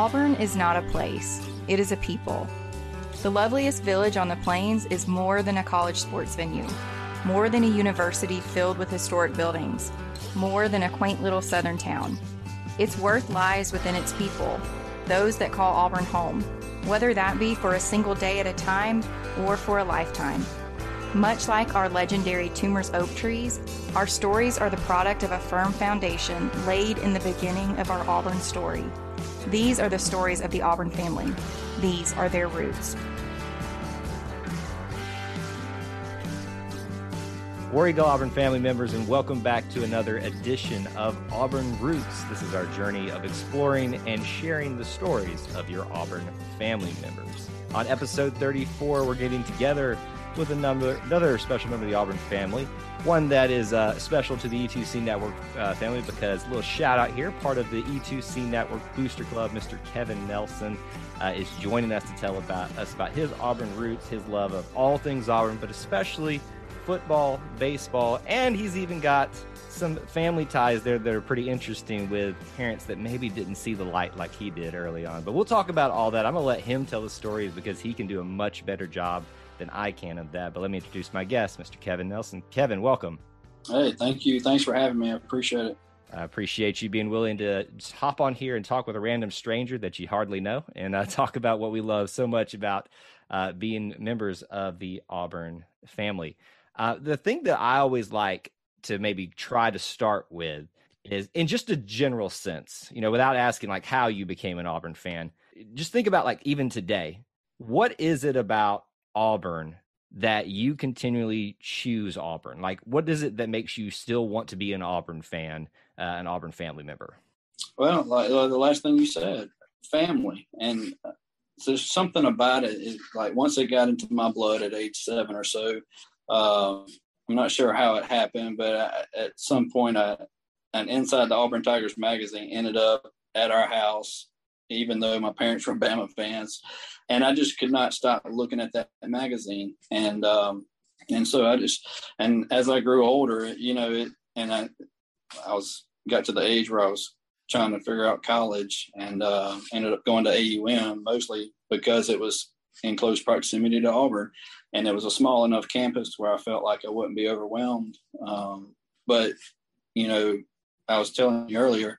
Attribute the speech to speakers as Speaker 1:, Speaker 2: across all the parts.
Speaker 1: Auburn is not a place, it is a people. The loveliest village on the plains is more than a college sports venue, more than a university filled with historic buildings, more than a quaint little southern town. Its worth lies within its people, those that call Auburn home, whether that be for a single day at a time or for a lifetime. Much like our legendary Toomer's oak trees, our stories are the product of a firm foundation laid in the beginning of our Auburn story. These are the stories of the Auburn family. These are their roots.
Speaker 2: War Eagle Auburn family members, and welcome back to another edition of Auburn Roots. This is our journey of exploring and sharing the stories of your Auburn family members. On episode 34, we're getting together with a number, another special member of the Auburn family, one that is uh, special to the E2C Network uh, family because a little shout out here, part of the E2C Network Booster Club, Mr. Kevin Nelson uh, is joining us to tell about us about his Auburn roots, his love of all things Auburn, but especially football, baseball, and he's even got some family ties there that are pretty interesting with parents that maybe didn't see the light like he did early on. But we'll talk about all that. I'm going to let him tell the stories because he can do a much better job than I can of that. But let me introduce my guest, Mr. Kevin Nelson. Kevin, welcome.
Speaker 3: Hey, thank you. Thanks for having me. I appreciate it.
Speaker 2: I appreciate you being willing to hop on here and talk with a random stranger that you hardly know and uh, talk about what we love so much about uh, being members of the Auburn family. Uh, the thing that I always like to maybe try to start with is in just a general sense, you know, without asking like how you became an Auburn fan, just think about like even today, what is it about Auburn that you continually choose Auburn? Like, what is it that makes you still want to be an Auburn fan, uh, an Auburn family member?
Speaker 3: Well, like, the last thing you said, family, and uh, there's something about it. Like once it got into my blood at age seven or so, uh, I'm not sure how it happened, but I, at some point, I, and inside the Auburn Tigers magazine ended up at our house, even though my parents were Bama fans and I just could not stop looking at that magazine. And um, and so I just and as I grew older, you know, it and I I was got to the age where I was trying to figure out college and uh, ended up going to AUM mostly because it was in close proximity to Auburn, and it was a small enough campus where I felt like I wouldn't be overwhelmed. Um, but you know, I was telling you earlier,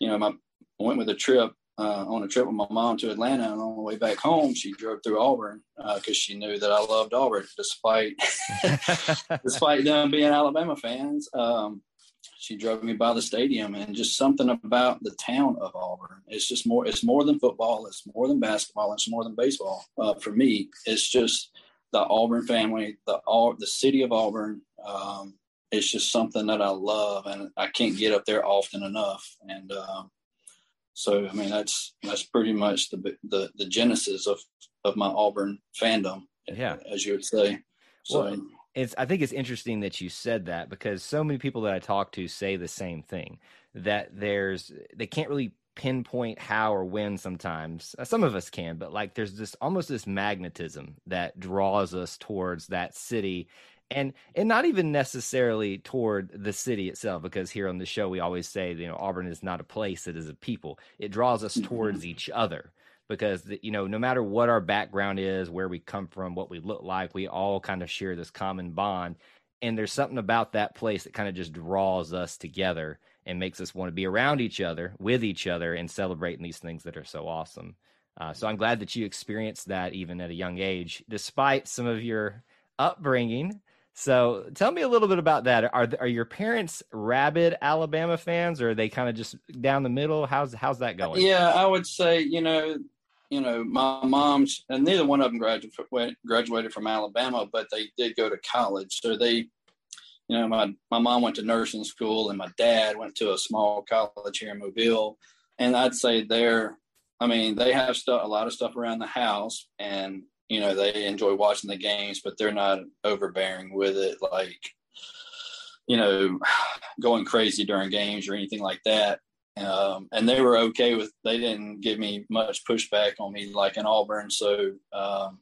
Speaker 3: you know, my I went with a trip uh, on a trip with my mom to Atlanta, and on the way back home, she drove through Auburn because uh, she knew that I loved Auburn, despite despite them being Alabama fans. Um, she drove me by the stadium, and just something about the town of Auburn. It's just more. It's more than football. It's more than basketball. It's more than baseball. Uh, for me, it's just the Auburn family, the all the city of Auburn. Um, it's just something that I love, and I can't get up there often enough. And um, so I mean that's that's pretty much the the, the genesis of of my Auburn fandom.
Speaker 2: Yeah,
Speaker 3: as you would say. So.
Speaker 2: Well, it's I think it's interesting that you said that because so many people that I talk to say the same thing that there's they can't really pinpoint how or when sometimes uh, some of us can but like there's this almost this magnetism that draws us towards that city and and not even necessarily toward the city itself because here on the show we always say you know auburn is not a place it is a people. It draws us towards mm-hmm. each other because the, you know no matter what our background is where we come from what we look like we all kind of share this common bond and there's something about that place that kind of just draws us together and makes us want to be around each other with each other and celebrating these things that are so awesome. Uh, so i'm glad that you experienced that even at a young age despite some of your upbringing So tell me a little bit about that. Are are your parents rabid Alabama fans, or are they kind of just down the middle? How's how's that uh, going?
Speaker 3: Yeah, I would say you know, you know, my mom's and neither one of them graduated graduated from Alabama, but they did go to college. So they, you know, my my mom went to nursing school, and my dad went to a small college here in Mobile. And I'd say they're, I mean, they have stuff, a lot of stuff around the house, and you know they enjoy watching the games, but they're not overbearing with it, like you know, going crazy during games or anything like that. Um, and they were okay with. They didn't give me much pushback on me like in Auburn. So um,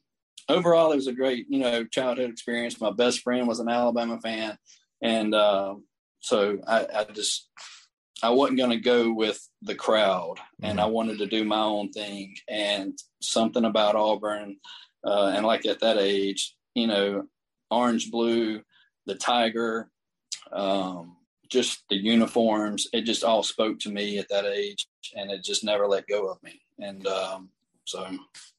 Speaker 3: overall, it was a great you know childhood experience. My best friend was an Alabama fan, and uh, so I, I just I wasn't going to go with the crowd, and mm-hmm. I wanted to do my own thing. And something about Auburn uh, and like at that age, you know, orange, blue, the tiger, um, just the uniforms, it just all spoke to me at that age, and it just never let go of me. And um, so,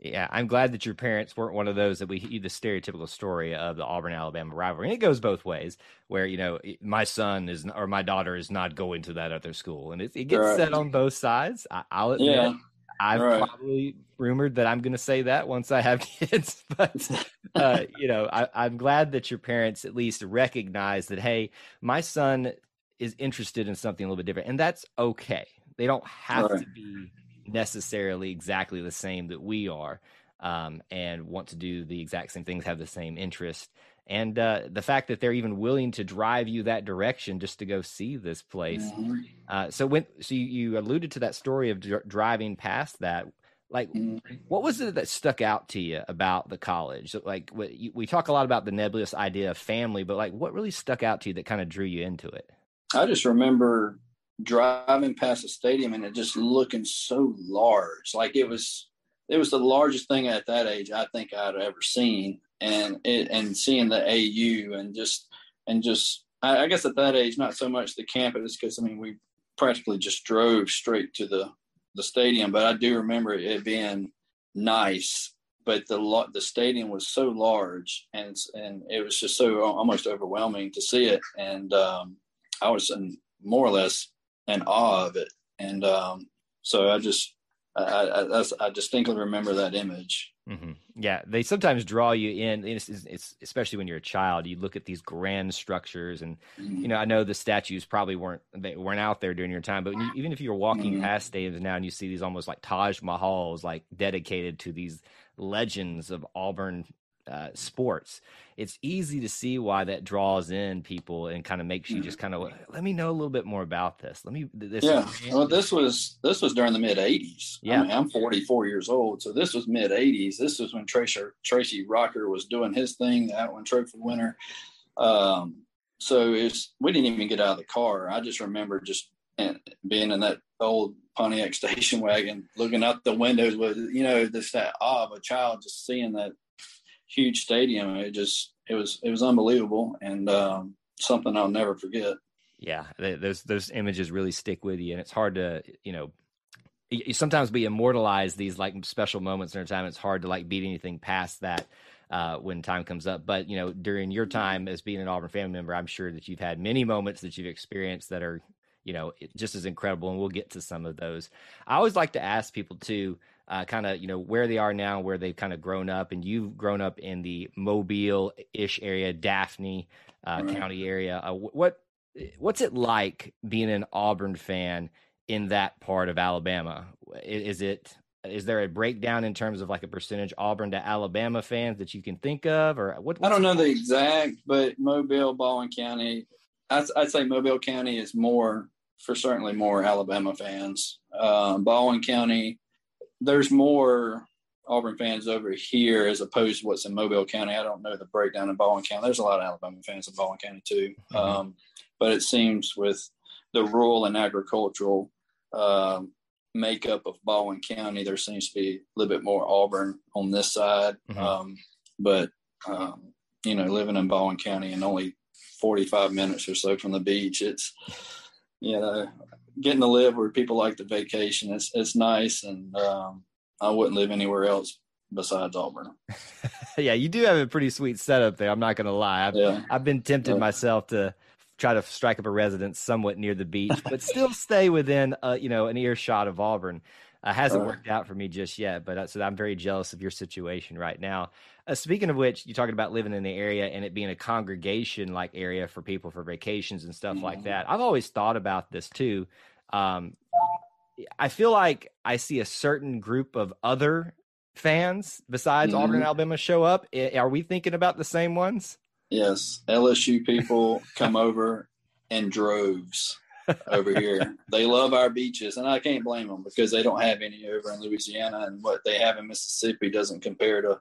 Speaker 2: yeah, I'm glad that your parents weren't one of those that we the stereotypical story of the Auburn Alabama rivalry. And it goes both ways, where you know my son is or my daughter is not going to that other school, and it, it gets right. said on both sides. I, will admit, yeah. I've right. probably rumored that I'm going to say that once I have kids, but uh, you know, I, am glad that your parents at least recognize that. Hey, my son is interested in something a little bit different, and that's okay. They don't have right. to be necessarily exactly the same that we are, um, and want to do the exact same things, have the same interest and uh, the fact that they're even willing to drive you that direction just to go see this place. Mm-hmm. Uh, so when so you, you, alluded to that story of dr- driving past that, like mm-hmm. what was it that stuck out to you about the college? Like what, you, we talk a lot about the nebulous idea of family, but like what really stuck out to you that kind of drew you into it?
Speaker 3: I just remember driving past the stadium and it just looking so large, like it was. It was the largest thing at that age I think I'd ever seen and it, and seeing the AU and just and just I, I guess at that age not so much the campus because I mean we practically just drove straight to the the stadium, but I do remember it being nice. But the the stadium was so large, and and it was just so almost overwhelming to see it, and um, I was in more or less in awe of it, and um, so I just I, I, I distinctly remember that image.
Speaker 2: Mm-hmm. Yeah, they sometimes draw you in. It's, it's, especially when you're a child. You look at these grand structures, and mm-hmm. you know I know the statues probably weren't they weren't out there during your time, but you, even if you're walking mm-hmm. past stadiums now and you see these almost like Taj Mahals, like dedicated to these legends of Auburn uh, sports, it's easy to see why that draws in people and kind of makes you just kind of let me know a little bit more about this. Let me this.
Speaker 3: Yeah, well, this was this was during the mid '80s. Yeah, I mean, I'm 44 years old, so this was mid '80s. This was when Tracy Tracy Rocker was doing his thing, Outland Trophy winner. Um, so it's we didn't even get out of the car. I just remember just being in that old Pontiac station wagon, looking out the windows with you know this that awe of a child, just seeing that huge stadium. It just it was it was unbelievable and um, something I'll never forget.
Speaker 2: Yeah, those those images really stick with you, and it's hard to you know. You sometimes we immortalize these like special moments in our time. It's hard to like beat anything past that uh, when time comes up. But you know, during your time as being an Auburn family member, I'm sure that you've had many moments that you've experienced that are you know just as incredible, and we'll get to some of those. I always like to ask people too uh, kind of you know where they are now, where they've kind of grown up, and you've grown up in the Mobile-ish area, Daphne uh, right. County area. Uh, what what's it like being an Auburn fan in that part of Alabama? Is it is there a breakdown in terms of like a percentage Auburn to Alabama fans that you can think of, or what?
Speaker 3: I don't know the exact, but Mobile, Baldwin County, I'd, I'd, say Mobile County is more for certainly more Alabama fans. Uh, Baldwin County there's more Auburn fans over here as opposed to what's in Mobile County. I don't know the breakdown in Baldwin County. There's a lot of Alabama fans in Baldwin County too. Mm-hmm. Um, but it seems with the rural and agricultural um, makeup of Baldwin County, there seems to be a little bit more Auburn on this side. Mm-hmm. Um, but, um, you know, living in Baldwin County and only 45 minutes or so from the beach, it's, you know, getting to live where people like to vacation. It's it's nice, and um, I wouldn't live anywhere else besides Auburn.
Speaker 2: yeah, you do have a pretty sweet setup there. I'm not going to lie. I've,
Speaker 3: yeah.
Speaker 2: I've been tempted
Speaker 3: Yeah.
Speaker 2: myself to try to strike up a residence somewhat near the beach, but still stay within, uh, you know, an earshot of Auburn. Uh, hasn't worked out for me just yet, but uh, so I'm very jealous of your situation right now. Uh, speaking of which, you're talking about living in the area and it being a congregation like area for people for vacations and stuff like
Speaker 3: Mhm.
Speaker 2: that. I've always thought about this too. Um, I feel like I see a certain group of other fans besides Auburn and. Alabama show up. Are we thinking about the same ones?
Speaker 3: Yes, LSU people come over in droves over here. They love our beaches, and I can't blame them because they don't have any over in Louisiana, and what they have in Mississippi doesn't compare to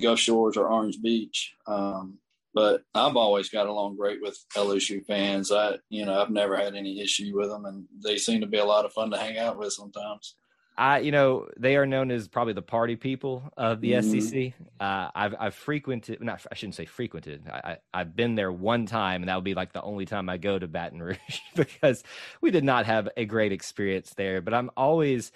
Speaker 3: Gulf Shores or Orange Beach. Um, but I've always got along great with LSU fans. I, you know, I've never had any issue with them, and they seem to be a lot of fun to hang out with sometimes.
Speaker 2: I, you know, they are known as probably the party people of the
Speaker 3: Mhm.
Speaker 2: SEC. Uh, I've I've frequented, not I shouldn't say frequented. I, I I've been there one time, and that would be like the only time I go to Baton Rouge because we did not have a great experience there. But I'm always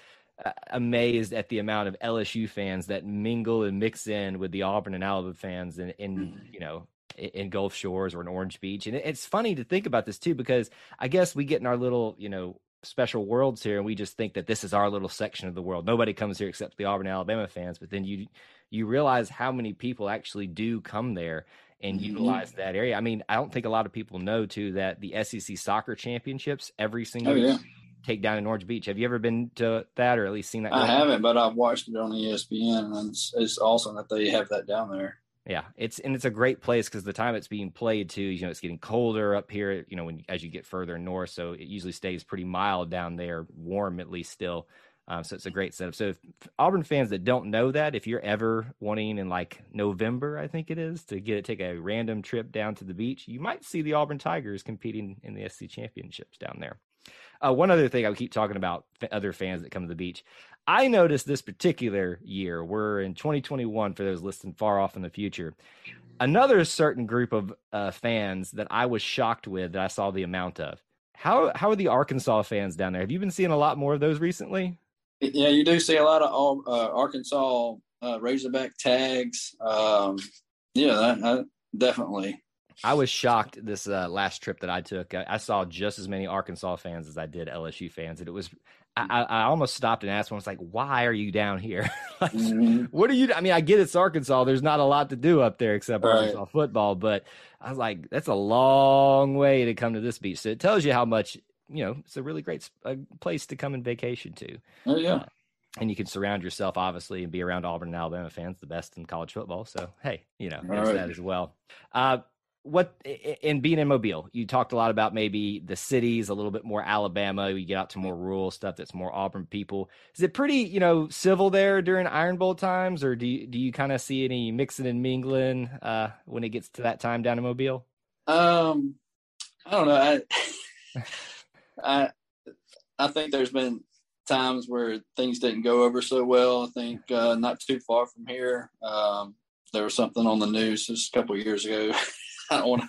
Speaker 2: uh, amazed at the amount of LSU fans that mingle and mix in with the Auburn and Alabama fans and, in
Speaker 3: Mhm.
Speaker 2: you know in, Gulf Shores or in Orange Beach. And it's funny to think about this too because I guess we get in our little you know special worlds here and we just think that this is our little section of the world nobody comes here except the auburn alabama fans but then you you realize how many people actually do come there and
Speaker 3: Mhm.
Speaker 2: utilize that area i mean i don't think a lot of people know too that the sec soccer championships every single
Speaker 3: Oh, yeah.
Speaker 2: take down in orange beach have you ever been to that or at least seen that
Speaker 3: I haven't, but I've watched it on ESPN, and it's, it's awesome that they have that down there.
Speaker 2: Yeah, it's and it's a great place because the time it's being played too, you know, it's getting colder up here. You know, when as you get further north, so it usually stays pretty mild down there, warm at least still. Um, so it's a great setup. So if Auburn fans that don't know that, if you're ever wanting in like November, I think it is, to get it take a random trip down to the beach, you might see the Auburn Tigers competing in the SEC championships down there. Uh, one other thing I keep talking about other fans that come to the beach. I noticed this particular year, we're in 2021 for those listening far off in the future. Another certain group of uh, fans that I was shocked with that I saw the amount of. How how are the Arkansas fans down there? Have you been seeing a lot more of those recently?
Speaker 3: Yeah, you do see a lot of uh, Arkansas uh, Razorback tags. Um, yeah, definitely.
Speaker 2: I was shocked this uh, last trip that I took. I, I saw just as many Arkansas fans as I did LSU fans, and it was. I, I almost stopped and asked one. I was like, "Why are you down here? Like,
Speaker 3: Mhm.
Speaker 2: what are you? I mean, I get it's Arkansas. There's not a lot to do up there except
Speaker 3: Right.
Speaker 2: Arkansas football, but I was like, that's a long way to come to this beach. So it tells you how much you know. It's a really great uh, place to come and vacation to,
Speaker 3: Oh, yeah.
Speaker 2: and you can surround yourself obviously and be around Auburn and Alabama fans, the best in college football. So hey, you know, there's
Speaker 3: Right.
Speaker 2: that as well. Uh, what in being in Mobile, you talked a lot about maybe the cities, a little bit more Alabama. You get out to more rural stuff that's more Auburn people. Is it pretty, you know, civil there during Iron Bowl times, or do you, do you kind of see any mixing and mingling uh, when it gets to that time down in Mobile?
Speaker 3: Um, I don't know. I, I, I think there's been times where things didn't go over so well. I think uh, not too far from here, um, there was something on the news just a couple of years ago. I don't want to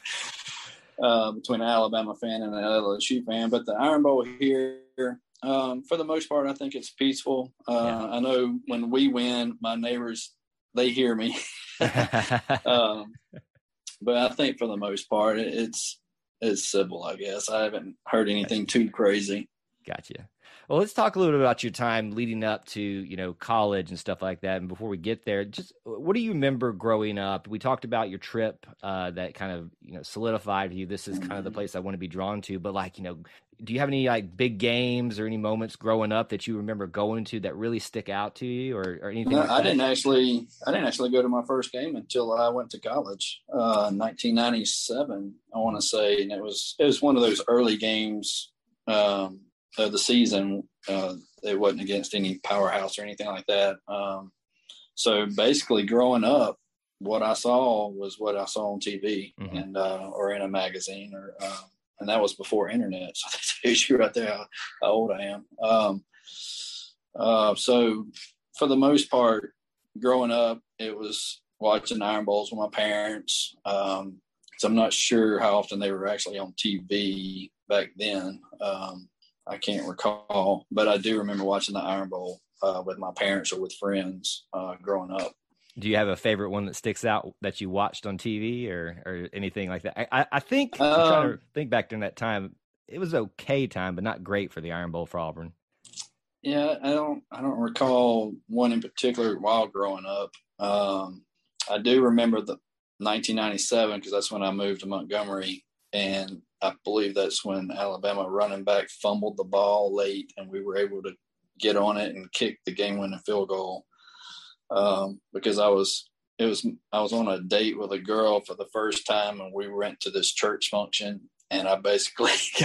Speaker 3: uh, between an Alabama fan and an LSU fan, but the Iron Bowl here, um, for the most part, I think it's peaceful. Uh,
Speaker 2: Yeah.
Speaker 3: I know when we win, my neighbors they hear me. um, but I think for the most part, it's it's civil. I guess I haven't heard anything too crazy.
Speaker 2: Gotcha. Well, let's talk a little bit about your time leading up to, you know, college and stuff like that. And before we get there, just what do you remember growing up? We talked about your trip uh, that kind of, you know, solidified you. This is kind of the
Speaker 3: Mhm.
Speaker 2: place I want to be drawn to. But like, you know, do you have any like big games or any moments growing up that you remember going to that really stick out to you or, or anything?
Speaker 3: No,
Speaker 2: like
Speaker 3: I didn't actually. I didn't actually go to my first game until I went to college, uh, 1997. I want to say, and it was it was one of those early games um, of the season. Uh, it wasn't against any powerhouse or anything like that. Um, so basically, growing up, what I saw was what I saw on TV
Speaker 2: Mhm.
Speaker 3: and uh, or in a magazine, or um, and that was before internet. So that's the issue right there how, how old I am. Um, uh, so for the most part, growing up, it was watching Iron Bowls with my parents. Um, so I'm not sure how often they were actually on TV back then. Um, I can't recall, but I do remember watching the Iron Bowl uh, with my parents or with friends uh, growing up.
Speaker 2: Do you have a favorite one that sticks out that you watched on TV or or anything like that? I, I think um, I'm trying to um, think back during that time. It was okay time, but not great for the Iron Bowl for Auburn.
Speaker 3: Yeah, I don't I don't recall one in particular while growing up. Um, I do remember the 1997 because that's when I moved to Montgomery, and I believe that's when Alabama running back fumbled the ball late, and we were able to get on it and kick the game-winning field goal. Um, because I was it was I was on a date with a girl for the first time, and we went to this church function, and I basically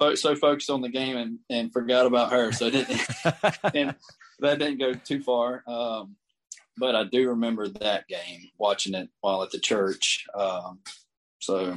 Speaker 3: got so focused on the game and, and forgot about her, so didn't and that didn't go too far. Um, but I do remember that game, watching it while at the church. Um, so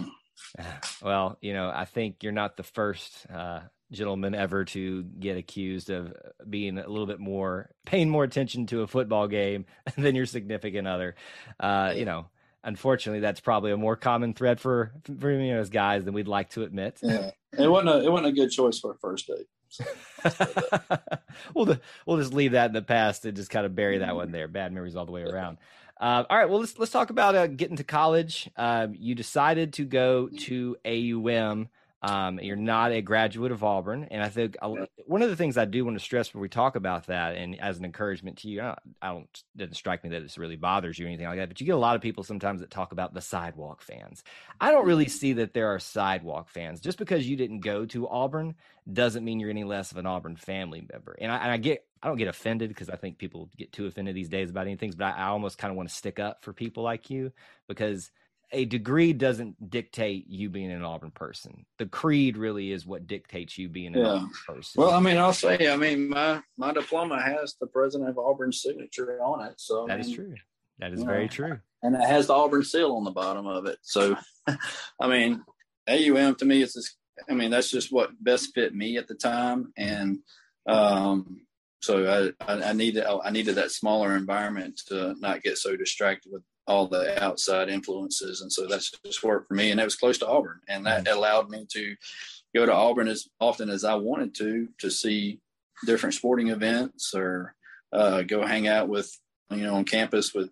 Speaker 2: Well, you know, I think you're not the first uh, gentleman ever to get accused of being a little bit more paying more attention to a football game than your significant other. Uh, you know, unfortunately, that's probably a more common thread for for you know, as guys than we'd like to admit.
Speaker 3: Yeah, it wasn't a it wasn't a good choice for a first date. So
Speaker 2: we'll we'll just leave that in the past and just kind of bury that one there. Bad memories all the way around. Uh, all right, well let's let's talk about uh, getting to college. Um, you decided to go to AUM. Um, you're not a graduate of Auburn, and I think I'll, one of the things I do want to stress when we talk about that, and as an encouragement to you, I don't, I don't doesn't strike me that this really bothers you or anything like that, but you get a lot of people sometimes that talk about the sidewalk fans. I don't really see that there are sidewalk fans. Just because you didn't go to Auburn doesn't mean you're any less of an Auburn family member. And I, and I get I don't get offended because I think people get too offended these days about anything, but I, I almost kind of want to stick up for people like you because a degree doesn't dictate you being an Auburn person. The creed really is what dictates you being an yeah. Auburn person.
Speaker 3: Well, I mean, I'll say, I mean, my my diploma has the president of Auburn's signature on it, so
Speaker 2: that
Speaker 3: I
Speaker 2: mean, is true. That is very know, true,
Speaker 3: and it has the Auburn seal on the bottom of it. So, I mean, AUM to me is just, I mean, that's just what best fit me at the time, and um, so I, I, I needed I needed that smaller environment to not get so distracted with all the outside influences. And so that's just worked for me. And it was close to Auburn. And that mm-hmm. allowed me to go to Auburn as often as I wanted to, to see different sporting events or uh, go hang out with, you know, on campus with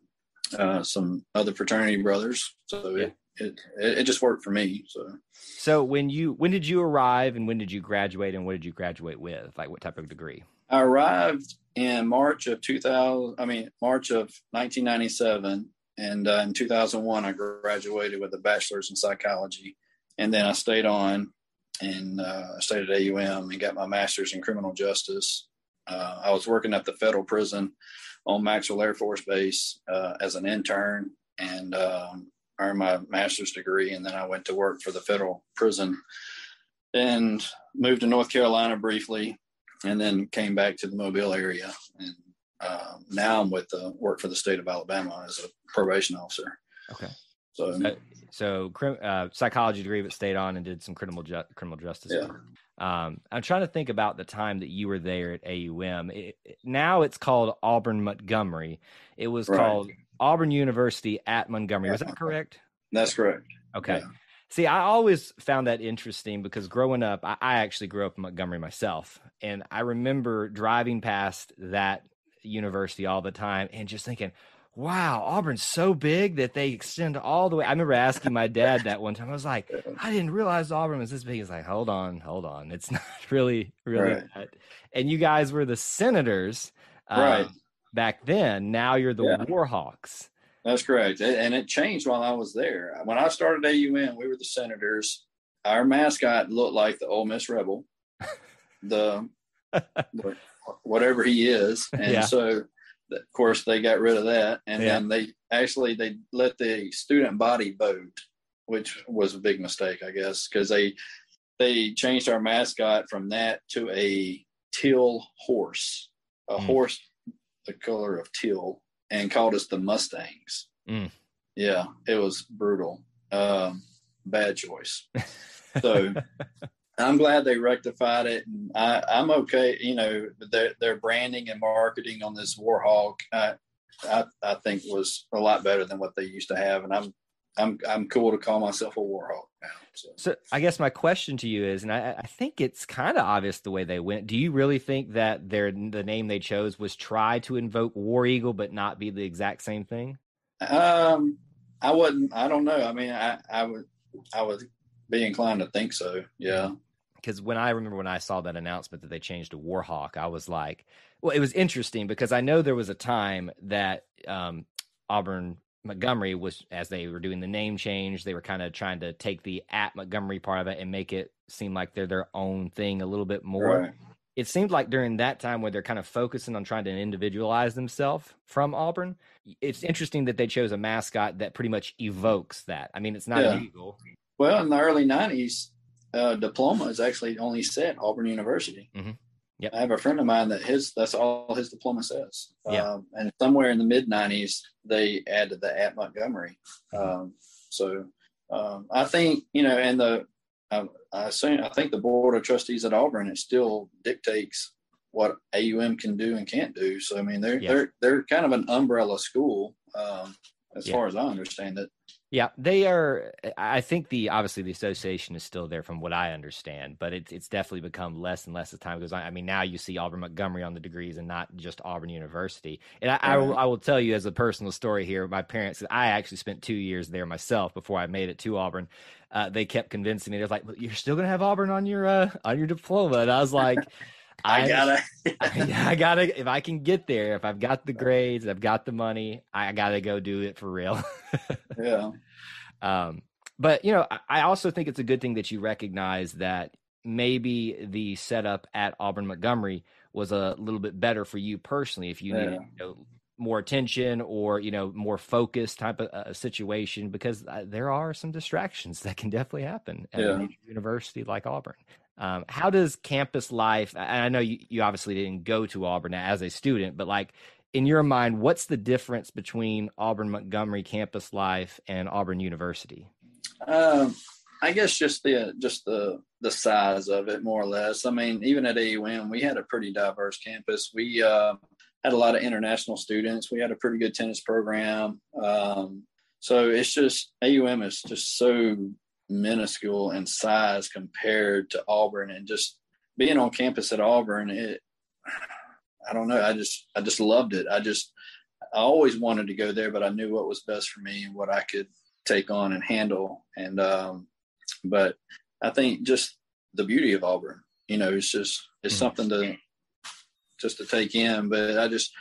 Speaker 3: uh, some other fraternity brothers. So yeah. it, it, it just worked for me. So,
Speaker 2: so when you, when did you arrive and when did you graduate and what did you graduate with? Like what type of degree?
Speaker 3: I arrived in March of 2000, I mean, March of 1997 and uh, in 2001, I graduated with a bachelor's in psychology. And then I stayed on and uh, I stayed at AUM and got my master's in criminal justice. Uh, I was working at the federal prison on Maxwell Air Force Base uh, as an intern and um, earned my master's degree. And then I went to work for the federal prison and moved to North Carolina briefly and then came back to the Mobile area. And um, now I'm with the work for the state of Alabama as a probation officer.
Speaker 2: Okay. So, uh, so uh, psychology degree, but stayed on and did some criminal ju- criminal justice
Speaker 3: yeah.
Speaker 2: Um, I'm trying to think about the time that you were there at AUM. It, it, now it's called Auburn Montgomery. It was right. called Auburn University at Montgomery. Was that correct?
Speaker 3: That's correct.
Speaker 2: Okay. Yeah. See, I always found that interesting because growing up, I, I, actually grew up in Montgomery myself, and I remember driving past that university all the time and just thinking, wow, Auburn's so big that they extend all the way. I remember asking my dad that one time. I was like, I didn't realize Auburn was this big. He's like, hold on, hold on. It's not really, really right. that. And you guys were the Senators um, right. back then. Now you're the yeah. Warhawks.
Speaker 3: That's correct. And it changed while I was there. When I started AUM, we were the Senators. Our mascot looked like the Ole Miss Rebel. the whatever he is. And yeah. so, of course, they got rid of that, and yeah. then they actually they let the student body vote, which was a big mistake, I guess, because they they changed our mascot from that to a teal horse, a mm. horse the color of teal, and called us the Mustangs. Mm. Yeah, it was brutal. Um, bad choice. So I'm glad they rectified it, and I, am okay. You know, their, their branding and marketing on this Warhawk, I, I, I think was a lot better than what they used to have, and I'm I'm I'm cool to call myself a Warhawk now. So,
Speaker 2: so I guess my question to you is, and I, I think it's kind of obvious the way they went. Do you really think that their the name they chose was try to invoke War Eagle, but not be the exact same thing?
Speaker 3: Um, I wouldn't. I don't know. I mean, I I would I would be inclined to think so. Yeah.
Speaker 2: Because when I remember when I saw that announcement that they changed to Warhawk, I was like, well, it was interesting because I know there was a time that um, Auburn Montgomery was as they were doing the name change, they were kind of trying to take the at Montgomery part of it and make it seem like they're their own thing a little bit more. Right. It seemed like during that time where they're kind of focusing on trying to individualize themselves from Auburn, it's interesting that they chose a mascot that pretty much evokes that. I mean, it's not yeah. an eagle.
Speaker 3: Well, in the early '90s, uh, diploma is actually only set Auburn University.
Speaker 2: Mm-hmm. Yep.
Speaker 3: I have a friend of mine that his that's all his diploma says.
Speaker 2: Yeah.
Speaker 3: Um, and somewhere in the mid '90s, they added the at Montgomery. Um, so um, I think you know, and the I, I assume I think the board of trustees at Auburn it still dictates what AUM can do and can't do. So I mean, they're yeah. they're they're kind of an umbrella school um, as yeah. far as I understand it.
Speaker 2: Yeah, they are. I think the obviously the association is still there from what I understand, but it's it's definitely become less and less as time goes on. I mean, now you see Auburn Montgomery on the degrees and not just Auburn University. And I. I, will, I will tell you as a personal story here. My parents, I actually spent two years there myself before I made it to Auburn. Uh, they kept convincing me. They're like, "You're still gonna have Auburn on your uh, on your diploma," and I was like.
Speaker 3: I, I gotta,
Speaker 2: I, I, gotta. If I can get there, if I've got the grades, I've got the money, I gotta go do it for real.
Speaker 3: yeah.
Speaker 2: Um, but you know, I, I also think it's a good thing that you recognize that maybe the setup at Auburn Montgomery was a little bit better for you personally. If you yeah. needed you know, more attention or you know more focused type of uh, situation, because uh, there are some distractions that can definitely happen at yeah. a university like Auburn. Um, how does campus life? I know you, you obviously didn't go to Auburn as a student, but like in your mind, what's the difference between Auburn Montgomery campus life and Auburn University?
Speaker 3: Um, I guess just the just the the size of it, more or less. I mean, even at AUM, we had a pretty diverse campus. We uh, had a lot of international students. We had a pretty good tennis program. Um, so it's just AUM is just so minuscule in size compared to Auburn and just being on campus at Auburn, it I don't know, I just I just loved it. I just I always wanted to go there, but I knew what was best for me and what I could take on and handle. And um but I think just the beauty of Auburn, you know, it's just it's mm-hmm. something to just to take in. But I just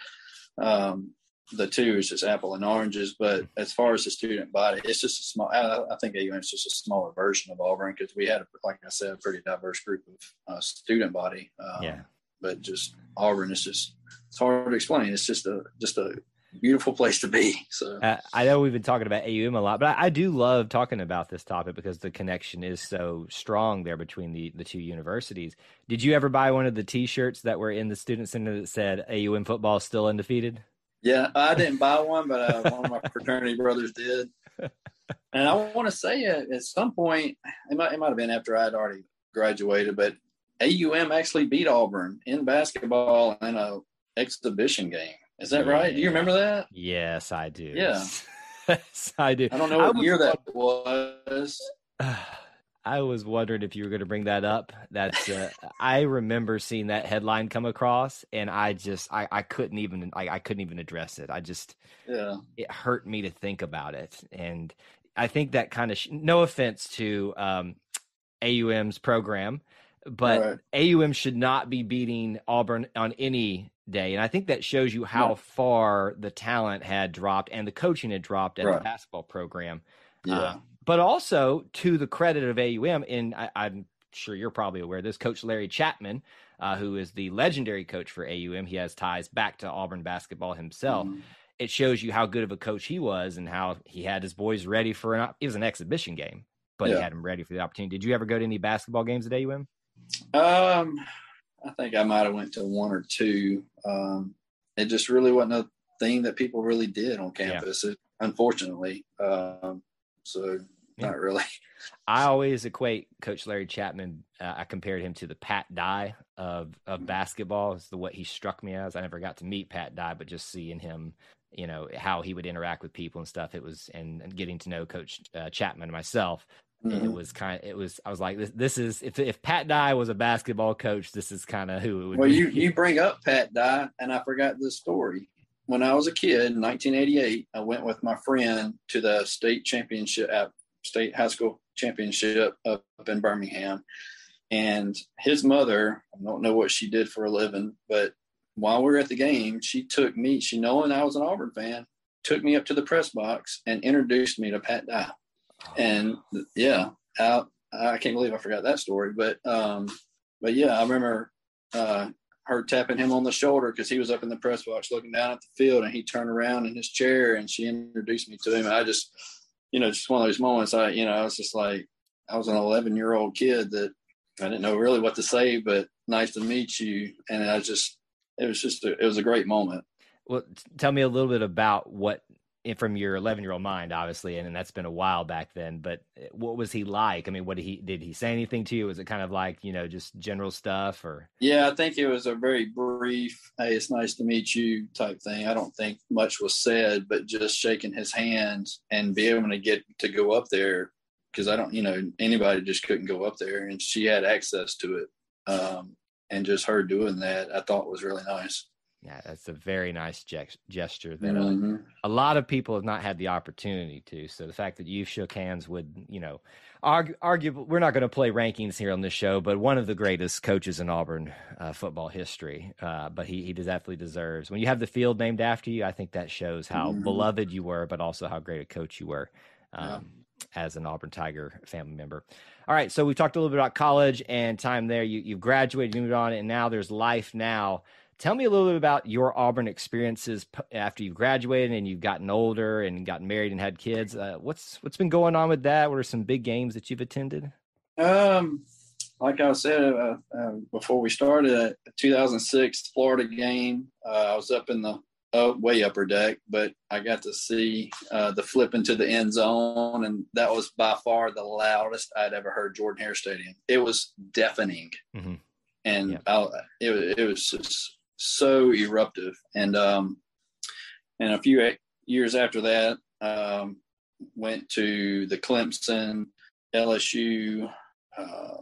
Speaker 3: um the two is just apple and oranges. But as far as the student body, it's just a small. I, I think AUM is just a smaller version of Auburn because we had, like I said, a pretty diverse group of uh, student body.
Speaker 2: Um, yeah.
Speaker 3: But just Auburn is just it's hard to explain. It's just a just a beautiful place to be. So
Speaker 2: uh, I know we've been talking about AUM a lot, but I, I, do love talking about this topic because the connection is so strong there between the the two universities. Did you ever buy one of the T-shirts that were in the student center that said AUM football is still undefeated?
Speaker 3: Yeah, I didn't buy one, but uh, one of my fraternity brothers did. And I want to say uh, at some point, it might, it might have been after I'd already graduated, but AUM actually beat Auburn in basketball in a exhibition game. Is that yeah. right? Do you remember that?
Speaker 2: Yes, I do.
Speaker 3: Yeah.
Speaker 2: yes, I do.
Speaker 3: I don't know what year that was.
Speaker 2: I was wondering if you were going to bring that up. That's uh, I remember seeing that headline come across, and I just I, I couldn't even I, I couldn't even address it. I just
Speaker 3: yeah,
Speaker 2: it hurt me to think about it, and I think that kind of sh- no offense to um, AUM's program, but right. AUM should not be beating Auburn on any day, and I think that shows you how far the talent had dropped and the coaching had dropped at right. the basketball program.
Speaker 3: Yeah. Uh,
Speaker 2: but also to the credit of AUM, and I, am sure you're probably aware of this, Coach Larry Chapman, uh, who is the legendary coach for AUM, he has ties back to Auburn basketball himself. Mm-hmm. It shows you how good of a coach he was and how he had his boys ready for an. It was an exhibition game, but yeah. he had them ready for the opportunity. Did you ever go to any basketball games at AUM?
Speaker 3: Um, I think I might have went to one or two. Um, it just really wasn't a thing that people really did on campus. Yeah. Unfortunately, um, so yeah. not really.
Speaker 2: I always equate Coach Larry Chapman. Uh, I compared him to the Pat Dye of of mm-hmm. basketball. Is the what he struck me as. I never got to meet Pat Dye, but just seeing him, you know, how he would interact with people and stuff. It was and, and getting to know Coach uh, Chapman myself. Mm-hmm. It was kind of. It was. I was like, this. This is if if Pat Dye was a basketball coach, this is kind of who it would.
Speaker 3: Well,
Speaker 2: be.
Speaker 3: you you bring up Pat Dye, and I forgot the story when I was a kid in 1988, I went with my friend to the state championship at state high school championship up, in Birmingham. And his mother, I don't know what she did for a living, but while we were at the game, she took me, she knowing I was an Auburn fan, took me up to the press box and introduced me to Pat Dye. And yeah, I, I can't believe I forgot that story. But um, but yeah, I remember uh, her tapping him on the shoulder because he was up in the press box looking down at the field and he turned around in his chair and she introduced me to him. I just, you know, just one of those moments I, you know, I was just like, I was an 11 year old kid that I didn't know really what to say, but nice to meet you. And I just, it was just, a, it was a great moment.
Speaker 2: Well, tell me a little bit about what from your 11 year old mind, obviously, and, and, that's been a while back then. But eh, what was he like? I mean, what did he did he say anything to you? Was it kind of like you know just general stuff or?
Speaker 3: Yeah, I think it was a very brief. Hey, it's nice to meet you type thing. I don't think much was said, but just shaking his hands and be able to get to go up there because I don't, you know, anybody just couldn't go up there, and she had access to it. Um, and just her doing that, I thought was really nice.
Speaker 2: Yeah, that's a very nice gesture that uh, mm-hmm. a, a, lot of people have not had the opportunity to. So the fact that you shook hands would, you know, argue, argue we're not going to play rankings here on this show, but one of the greatest coaches in Auburn uh, football history. Uh, but he, he definitely deserves. When you have the field named after you, I think that shows how mm-hmm. beloved you were, but also how great a coach you were. Um, yeah. As an Auburn Tiger family member. All right, so we talked a little bit about college and time there. You, you've graduated, you moved on, and now there's life now. Tell me a little bit about your Auburn experiences after you've graduated and you've gotten older and gotten married and had kids. Uh, what's what's been going on with that? What are some big games that you've attended?
Speaker 3: Um, like I said uh, uh, before we started, a 2006 Florida game. Uh, I was up in the uh, way upper deck, but I got to see uh, the flip into the end zone, and that was by far the loudest I'd ever heard Jordan Hare Stadium. It was deafening. Mm-hmm and yeah. it, it was just so eruptive. And um, and a few years after that, um, went to the Clemson, LSU, uh,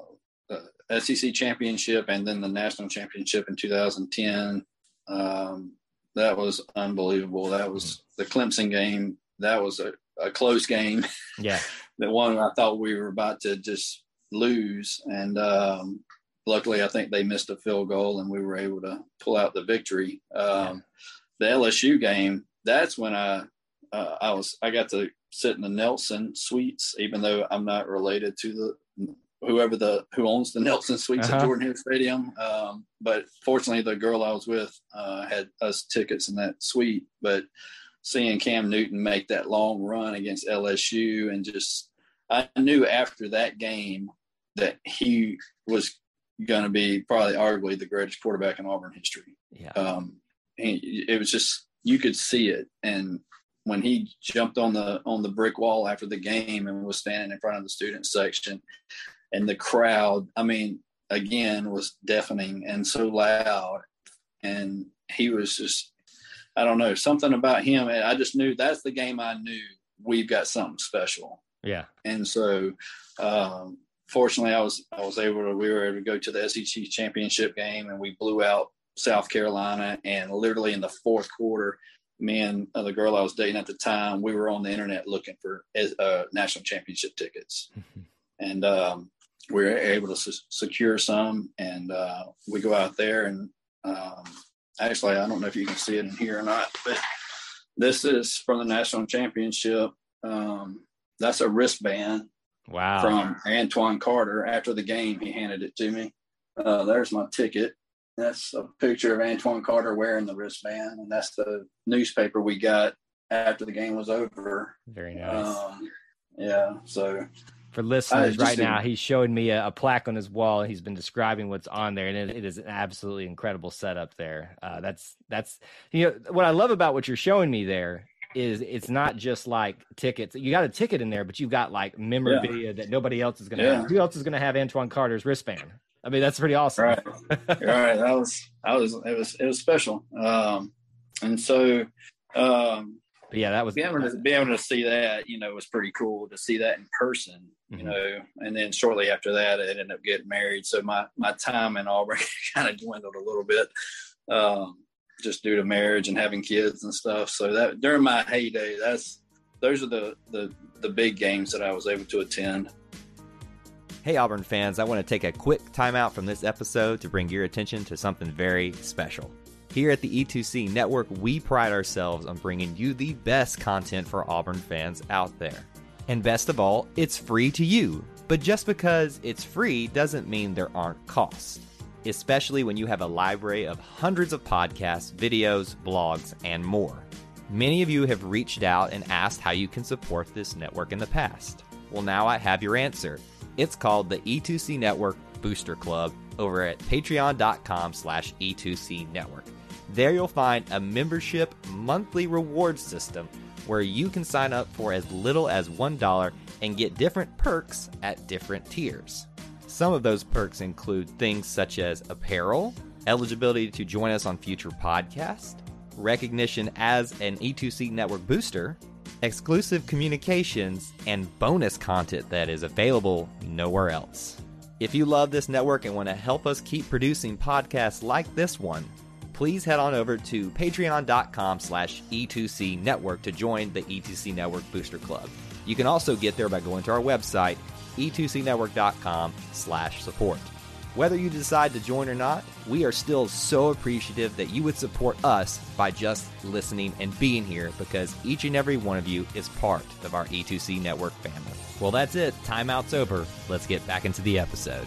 Speaker 3: the SEC championship, and then the national championship in 2010. Um, that was unbelievable. That was the Clemson game. That was a, a close game.
Speaker 2: Yeah,
Speaker 3: the one I thought we were about to just lose, and um, luckily, I think they missed a field goal and we were able to pull out the victory. Um, the LSU game, that's when I uh, I was I got to sit in the Nelson Suites, even though I'm not related to the whoever the who owns the Nelson Suites uh-huh. at Jordan Hare Stadium. Um, but fortunately, the girl I was with uh, had us tickets in that suite. But seeing Cam Newton make that long run against LSU and just I knew after that game that he was going to be probably arguably the greatest quarterback in Auburn history.
Speaker 2: Yeah.
Speaker 3: Um, he, it was just you could see it, and when he jumped on the on the brick wall after the game and was standing in front of the student section, and the crowd, I mean, again was deafening and so loud, and he was just, I don't know, something about him. I just knew that's the game I knew we've got something special.
Speaker 2: Yeah.
Speaker 3: And so um, fortunately, I was I was able to we were able to go to the SEC championship game and we blew out South Carolina. And literally in the fourth quarter, me and the girl I was dating at the time, we were on the internet looking for uh, national championship tickets, mm-hmm. and um, we were able to su- secure some. And uh, we go out there and um, actually, I don't know if you can see it in here or not, but this is from the national championship. Um, that's a wristband
Speaker 2: Wow.
Speaker 3: From Antoine Carter after the game, he handed it to me. Uh, there's my ticket. That's a picture of Antoine Carter wearing the wristband, and that's the newspaper we got after the game was over.
Speaker 2: Very nice. Um,
Speaker 3: yeah. So
Speaker 2: for listeners right now, he's showing me a, a, plaque on his wall. He's been describing what's on there, and it, it is an absolutely incredible setup there. Uh, that's that's you know what I love about what you're showing me there is it's not just like tickets. You got a ticket in there, but you've got like memorabilia yeah. that nobody else is going to yeah. have. Who else is going to have Antoine Carter's wristband? I mean, that's pretty awesome.
Speaker 3: Right. right. That was, I was, it was, it was special. Um, and so, um,
Speaker 2: but yeah, that was
Speaker 3: being able, to, being able to see that, you know, was pretty cool to see that in person, you mm-hmm. know. And then shortly after that, I ended up getting married. So my my time in Auburn kind of dwindled a little bit, um, just due to marriage and having kids and stuff. So that during my heyday, that's those are the the the big games that I was able to attend.
Speaker 4: Hey, Auburn fans, I want to take a quick timeout from this episode to bring your attention to something very special. Here at the E2C Network, we pride ourselves on bringing you the best content for Auburn fans out there. And best of all, it's free to you. But just because it's free doesn't mean there aren't costs, especially when you have a library of hundreds of podcasts, videos, blogs, and more. Many of you have reached out and asked how you can support this network in the past. Well, now I have your answer. It's called the E2C Network Booster Club over at patreon.com slash E2C Network. There you'll find a membership monthly reward system where you can sign up for as little as $1 and get different perks at different tiers. Some of those perks include things such as apparel, eligibility to join us on future podcasts, recognition as an E2C network booster, exclusive communications, and bonus content that is available nowhere else. If you love this network and want to help us keep producing podcasts like this one, please head on over to patreon.com slash E2C Network to join the E2C Network Booster Club. You can also get there by going to our website, e2cnetwork.com slash support. Whether you decide to join or not, we are still so appreciative that you would support us by just listening and being here because each and every one of you is part of our E2C Network family. Well, that's it. Timeout's over. Let's get back into the episode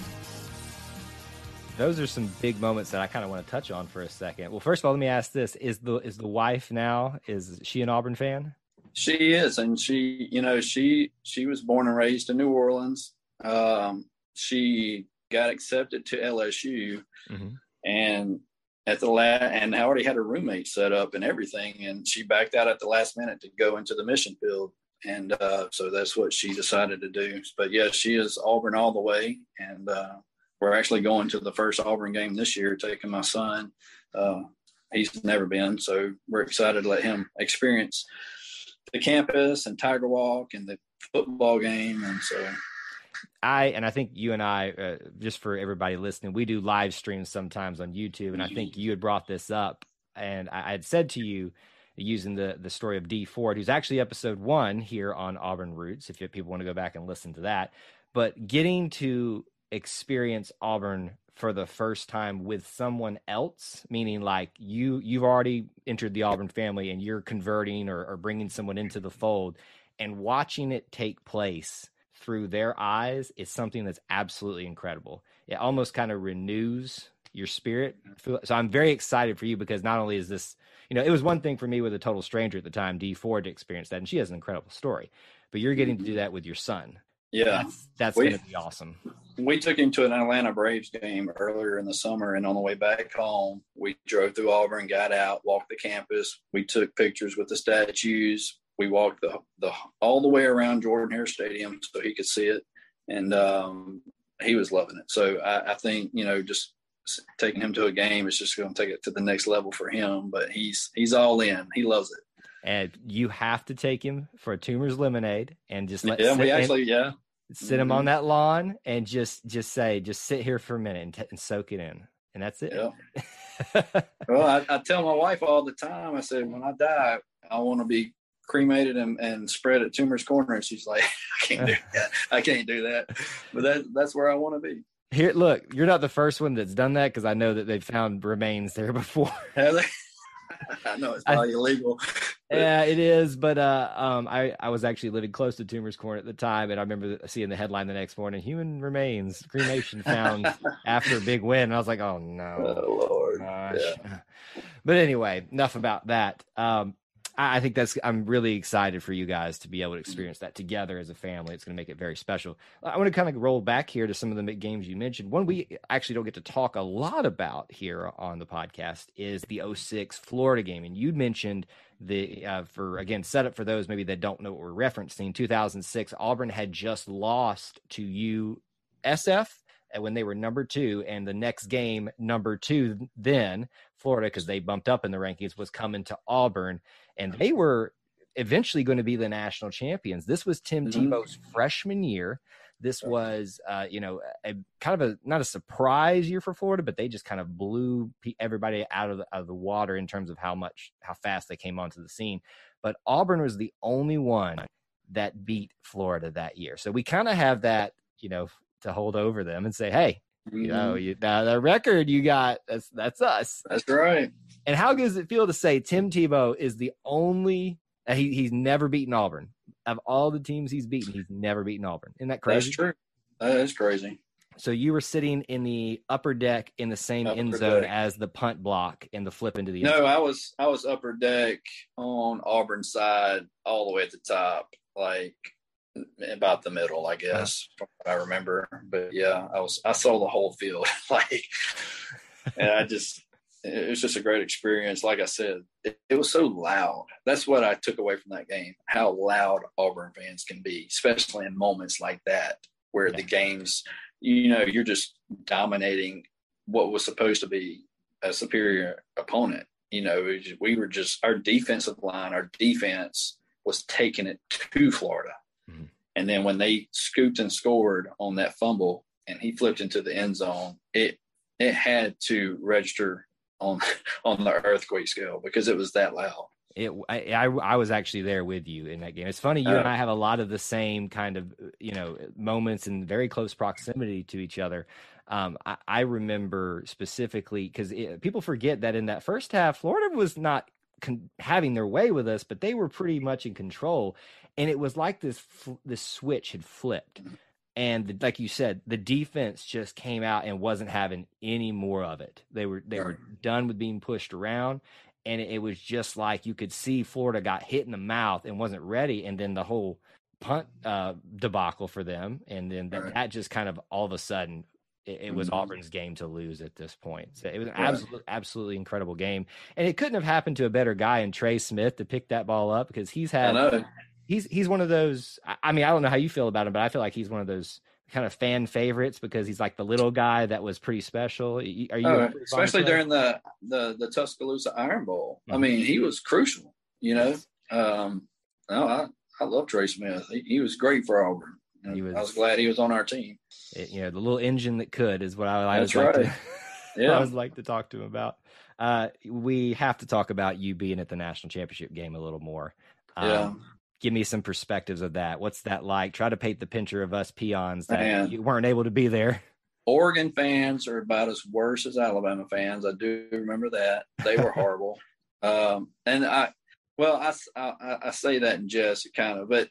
Speaker 2: those are some big moments that I kind of want to touch on for a second. Well, first of all, let me ask this: is the is the wife now is she an Auburn fan?
Speaker 3: She is, and she, you know, she she was born and raised in New Orleans. Um, she got accepted to LSU, mm-hmm. and at the last, and I already had a roommate set up and everything, and she backed out at the last minute to go into the mission field, and uh, so that's what she decided to do. But yes, yeah, she is Auburn all the way, and uh, we're actually going to the first Auburn game this year, taking my son. Uh, he's never been, so we're excited to let him experience the campus and Tiger Walk and the football game, and so.
Speaker 2: I and I think you and I, uh, just for everybody listening, we do live streams sometimes on YouTube, and I think you had brought this up, and I, had said to you, using the the story of Dee Ford, who's actually episode one here on Auburn Roots. If people want to go back and listen to that, but getting to experience Auburn for the first time with someone else, meaning like you you've already entered the Auburn family and you're converting or, or bringing someone into the fold, and watching it take place through their eyes is something that's absolutely incredible. It almost kind of renews your spirit. Mm-hmm. So I'm very excited for you because not only is this, you know, it was one thing for me with a total stranger at the time, Dee Ford, to experience that, and she has an incredible story. But you're getting to do mm-hmm. that with your son.
Speaker 3: Yeah,
Speaker 2: that's, that's going to be awesome.
Speaker 3: We took him to an Atlanta Braves game earlier in the summer, and on the way back home, we drove through Auburn, got out, walked the campus. We took pictures with the statues. We walked the the all the way around Jordan Hare Stadium so he could see it, and um, he was loving it. So I, I think you know just taking him to a game is just going to take it to the next level for him. But he's he's all in. He loves it
Speaker 2: and you have to take him for a Toomer's lemonade and just let
Speaker 3: yeah we actually yeah.
Speaker 2: sit mm-hmm. him on that lawn and just just say just sit here for a minute and, t- and soak it in. And that's it.
Speaker 3: Yeah. well I, I, tell my wife all the time i said when i die i want to be cremated and, and spread at Toomer's corner. And she's like i can't do that. I can't do that. But that that's where i want to be.
Speaker 2: Here look you're not the first one that's done that because i know that they've found remains there before
Speaker 3: I know it's probably I, illegal.
Speaker 2: Yeah, it is. But uh, um, I I was actually living close to Toomer's Corner at the time, and I remember seeing the headline the next morning: "Human remains cremation found after a big win." And I was like, "Oh no,
Speaker 3: oh Lord!" Yeah.
Speaker 2: But anyway, enough about that. Um, I think that's I'm really excited for you guys to be able to experience that together as a family. It's going to make it very special. I want to kind of roll back here to some of the games you mentioned. One we actually don't get to talk a lot about here on the podcast is the 06 Florida game, and you mentioned the uh, for again set up for those maybe that don't know what we're referencing. 2006 Auburn had just lost to USF when they were number two, and the next game, number two, then Florida, because they bumped up in the rankings, was coming to Auburn, and they were eventually going to be the national champions. This was Tim mm-hmm. Tebow's freshman year. This was, uh, you know, a kind of a not a surprise year for Florida, but they just kind of blew everybody out of the, out of the water in terms of how much how fast they came onto the scene. But Auburn was the only one that beat Florida that year, so we kind of have that, you know, to hold over them and say, hey, you know, mm-hmm. you, now the record you got that's that's us.
Speaker 3: That's right.
Speaker 2: And how good does it feel to say Tim Tebow is the only uh, he, he's never beaten Auburn of all the teams he's beaten, he's never beaten Auburn. Isn't that crazy?
Speaker 3: That's true. That is crazy.
Speaker 2: So you were sitting in the upper deck in the same upper end zone deck. as the punt block and the flip into the
Speaker 3: no. I was I was upper deck on Auburn side all the way at the top, like about the middle, I guess. I remember, but yeah, I was I saw the whole field, like, and I just it was just a great experience. Like I said, it, it, was so loud. That's what I took away from that game. How loud Auburn fans can be, especially in moments like that, where yeah. the games, you know, you're just dominating what was supposed to be a superior opponent. You know, we were just our defensive line, our defense was taking it to Florida. Mm-hmm. And then when they scooped and scored on that fumble and he flipped into the end zone, it it had to register on on the earthquake scale because it was that loud.
Speaker 2: It, I, I, I was actually there with you in that game. It's funny you uh, and I have a lot of the same kind of you know moments in very close proximity to each other. Um, I, I remember specifically because people forget that in that first half, Florida was not con- having their way with us, but they were pretty much in control and it was like this this switch had flipped. And the, like you said the defense just came out and wasn't having any more of it. They were they were done with being pushed around. And it, it was just like you could see Florida got hit in the mouth and wasn't ready. And then the whole punt uh, debacle for them. And then that, that just kind of all of a sudden it, it was mm-hmm. Auburn's game to lose at this point. So it was an right. absolutely, absolutely incredible game, and it couldn't have happened to a better guy in Trey Smith to pick that ball up because he's had he's he's one of those. I mean, I don't know how you feel about him, but I feel like he's one of those kind of fan favorites because he's like the little guy that was pretty special. Are you
Speaker 3: oh, especially during the, the the Tuscaloosa Iron Bowl? Mm-hmm. I mean, he was crucial. You know, um, no, I I love Trey Smith. He, he was great for Auburn. Was, I was glad he was on our team.
Speaker 2: It, you know, the little engine that could is what I, I was right. like to. yeah, I was like to talk to him about. Uh, we have to talk about you being at the national championship game a little more. Um, yeah give me some perspectives of that. What's that like? Try to paint the picture of us peons that Man. you weren't able to be there.
Speaker 3: Oregon fans are about as worse as Alabama fans. I do remember that they were horrible. um, and I, well, I, I, I say that in jest, kind of, but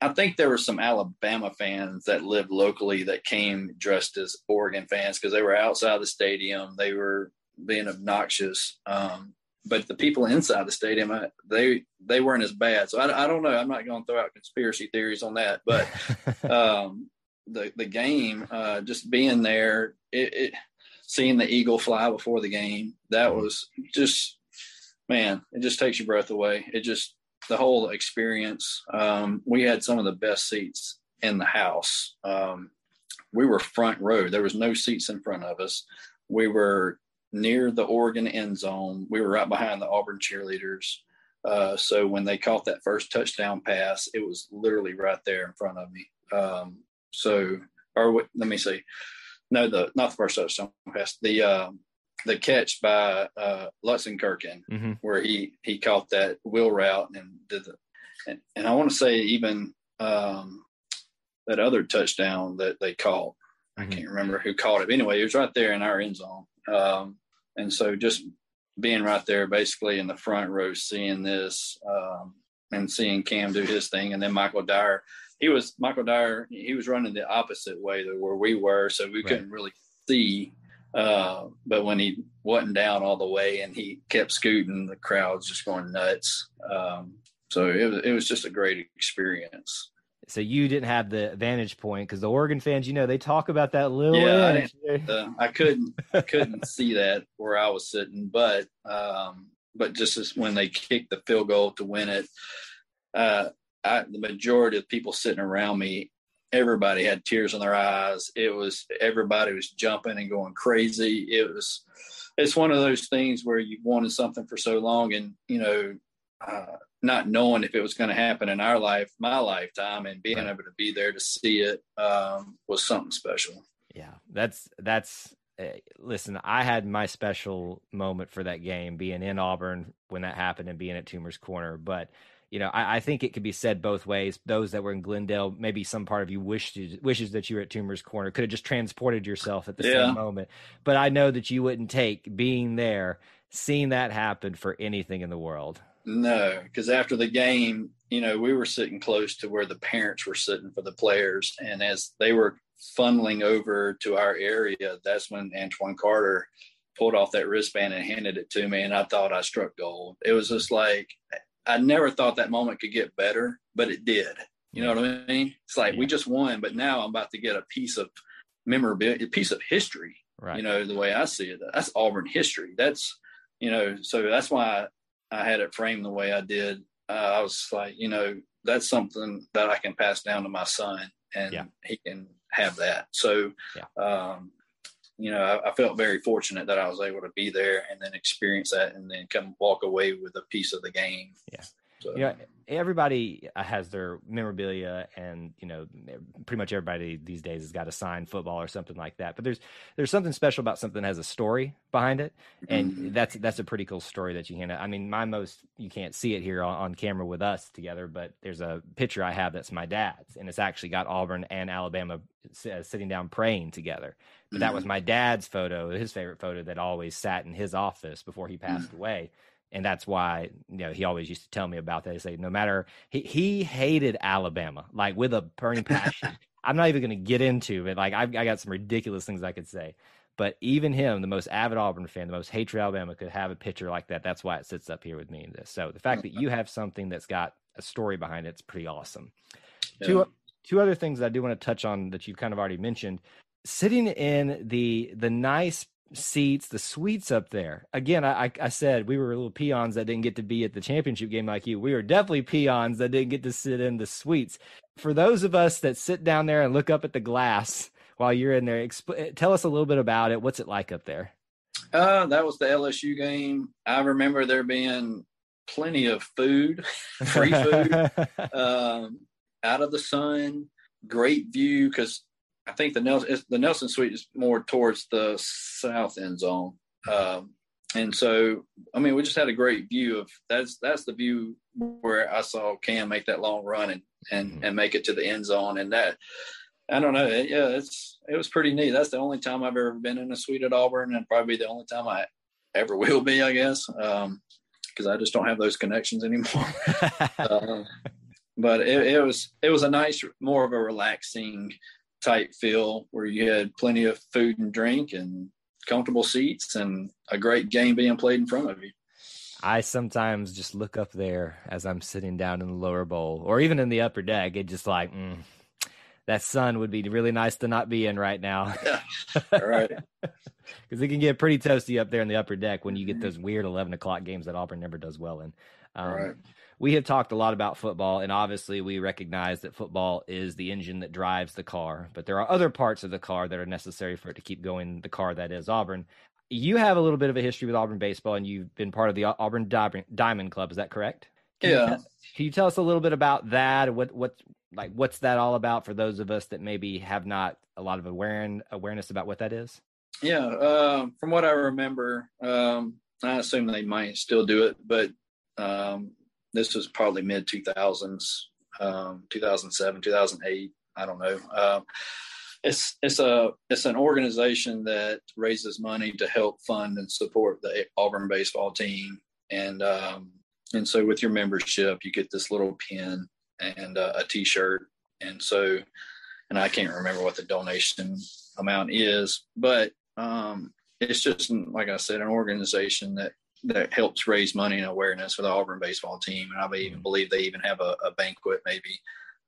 Speaker 3: I think there were some Alabama fans that lived locally that came dressed as Oregon fans because they were outside the stadium. They were being obnoxious. Um, but the people inside the stadium, they they weren't as bad. So I, I don't know. I'm not going to throw out conspiracy theories on that, but um, the the game, uh, just being there, it, it, seeing the eagle fly before the game, that mm-hmm. was just man, it just takes your breath away. It just the whole experience. Um, we had some of the best seats in the house. Um, we were front row. There was no seats in front of us. We were near the Oregon end zone. We were right behind the Auburn cheerleaders. Uh, so when they caught that first touchdown pass, it was literally right there in front of me. Um, so, or let me see, no, the not the first touchdown pass, the uh, the catch by uh, Lutzenkirchen, mm-hmm. where he he caught that wheel route and did the, and, and I want to say even um, that other touchdown that they caught. Mm-hmm. I can't remember who caught it. But anyway, it was right there in our end zone. Um, and so just being right there, basically in the front row, seeing this um, and seeing Cam do his thing, and then Michael Dyer, he was Michael Dyer, he was running the opposite way to where we were, so we right. couldn't really see Uh, but when he wasn't down all the way and he kept scooting, the crowd's just going nuts. Um, so it was it was just a great experience.
Speaker 2: So you didn't have the vantage point because the Oregon fans, you know, they talk about that little
Speaker 3: yeah, I, uh, I, couldn't I couldn't see that where I was sitting, but um, but just as when they kicked the field goal to win it, uh, I, the majority of people sitting around me, everybody had tears in their eyes. It was everybody was jumping and going crazy. It was it's one of those things where you wanted something for so long, and you know. Uh, not knowing if it was going to happen in our life, my lifetime, and being able to be there to see it um, was something special.
Speaker 2: Yeah, that's that's. Uh, listen, I had my special moment for that game, being in Auburn when that happened and being at Toomer's Corner. But you know, I, I, think it could be said both ways. Those that were in Glendale, maybe some part of you wishes wishes that you were at Toomer's Corner, could have just transported yourself at the yeah. same moment. But I know that you wouldn't take being there, seeing that happen for anything in the world.
Speaker 3: No, because after the game, you know, we were sitting close to where the parents were sitting for the players. And as they were funneling over to our area, that's when Antoine Carter pulled off that wristband and handed it to me. And I thought I struck gold. It was just like, I never thought that moment could get better, but it did. You know what I mean? It's like yeah. we just won, but now I'm about to get a piece of memorabilia, a piece of history. Right. You know, the way I see it, that's Auburn history. That's, you know, so that's why I had it framed the way I did, uh, I was like, you know, that's something that I can pass down to my son, and yeah. he can have that. So, yeah. um, you know, I, I, felt very fortunate that I was able to be there and then experience that, and then come walk away with a piece of the game.
Speaker 2: Yeah. So. Yeah, everybody has their memorabilia, and you know, pretty much everybody these days has got a signed football or something like that. But there's there's something special about something that has a story behind it, and mm-hmm. that's that's a pretty cool story that you can. I mean, my most you can't see it here on, on, camera with us together, but there's a picture I have that's my dad's, and it's actually got Auburn and Alabama uh, sitting down praying together. But that was mm-hmm. my dad's photo, his favorite photo that always sat in his office before he passed mm-hmm. away and that's why you know he always used to tell me about that. He say no matter he he hated Alabama like with a burning passion. I'm not even going to get into it. Like I've, I got some ridiculous things I could say, but even him, the most avid Auburn fan, the most hatred Alabama, could have a picture like that. That's why it sits up here with me in this. So the fact that you have something that's got a story behind it, it's pretty awesome. Yeah. Two two other things I do want to touch on that you've kind of already mentioned. Sitting in the the nice seats, the suites up there. Again, I, I said we were little peons that didn't get to be at the championship game like you. We were definitely peons that didn't get to sit in the suites. For those of us that sit down there and look up at the glass while you're in there, exp- tell us a little bit about it. What's it like up there?
Speaker 3: Uh, that was the LSU game. I remember there being plenty of food, free food, um, out of the sun, great view because I think the Nelson the Nelson Suite is more towards the south end zone, um, and so I mean we just had a great view of that's that's the view where I saw Cam make that long run and and mm-hmm. and make it to the end zone, and that I don't know, yeah, it's it was pretty neat. That's the only time I've ever been in a suite at Auburn, and probably the only time I ever will be, I guess, because um, I just don't have those connections anymore. uh, but it, it was it was a nice, more of a relaxing type feel where you had plenty of food and drink and comfortable seats and a great game being played in front of you.
Speaker 2: I sometimes just look up there as I'm sitting down in the lower bowl or even in the upper deck. It just like, mm, that sun would be really nice to not be in right now.
Speaker 3: All right.
Speaker 2: Because it can get pretty toasty up there in the upper deck when you get those weird 11 o'clock games that Auburn never does well in. Um, All right we have talked a lot about football, and obviously we recognize that football is the engine that drives the car, but there are other parts of the car that are necessary for it to keep going the car that is Auburn. You have a little bit of a history with Auburn baseball, and you've been part of the Auburn Diamond Club. Is that correct?
Speaker 3: Can yeah.
Speaker 2: You tell, can you tell us a little bit about that? What what like what's that all about for those of us that maybe have not a lot of awareness awareness about what that is?
Speaker 3: Yeah, uh, from what I remember, um, I assume they might still do it, but um, this was probably mid 2000s, um, 2007, 2008. I don't know. Um, it's it's a it's an organization that raises money to help fund and support the Auburn baseball team, and um, and so with your membership, you get this little pin and uh, a T-shirt, and so and I can't remember what the donation amount is, but um, it's just like I said, an organization that that helps raise money and awareness for the Auburn baseball team. And I even believe they even have a, a banquet. Maybe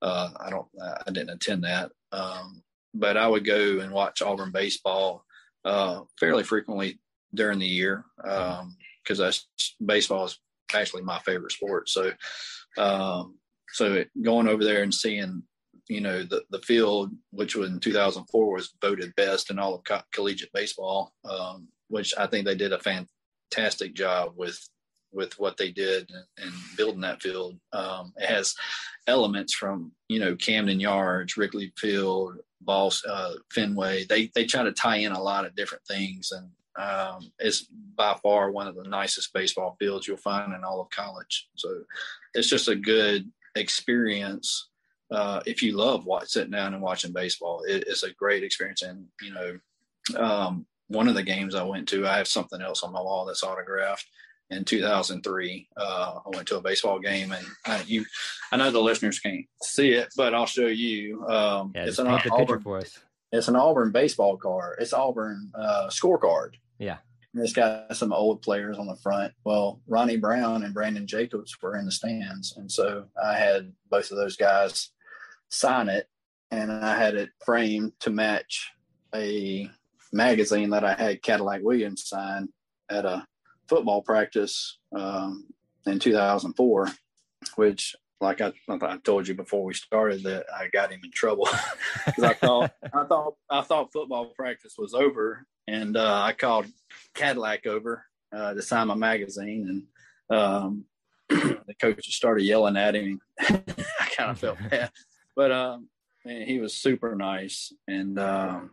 Speaker 3: uh, I don't. I didn't attend that, um, but I would go and watch Auburn baseball uh, fairly frequently during the year because um, baseball is actually my favorite sport. So, um, so going over there and seeing, you know, the the field, which was in 2004 was voted best in all of co- collegiate baseball, um, which I think they did a fantastic job with with what they did and, building that field. Um, it has elements from you know Camden Yards, Wrigley Field, Ball, uh, Fenway. They they try to tie in a lot of different things, and um, it's by far one of the nicest baseball fields you'll find in all of college. So it's just a good experience. Uh, if you love watch, sitting down and watching baseball, it, it's a great experience. And you know, um, one of the games I went to, I have something else on my wall that's autographed. In 2003, uh, I went to a baseball game, and I, you, I know the listeners can't see it, but I'll show you. Um,
Speaker 2: yeah, it's an Auburn, for us.
Speaker 3: It's an Auburn baseball card. It's Auburn uh, scorecard.
Speaker 2: Yeah.
Speaker 3: It's got some old players on the front. Well, Ronnie Brown and Brandon Jacobs were in the stands. And so I had both of those guys sign it and I had it framed to match a magazine that I had Cadillac Williams sign at a football practice um, in 2004, which like I, I, told you before we started that I got him in trouble because I thought I thought I thought football practice was over, and uh, I called Cadillac over uh, to sign my magazine, and um, the coaches started yelling at him. I kind of felt bad, but um, man, he was super nice, and um,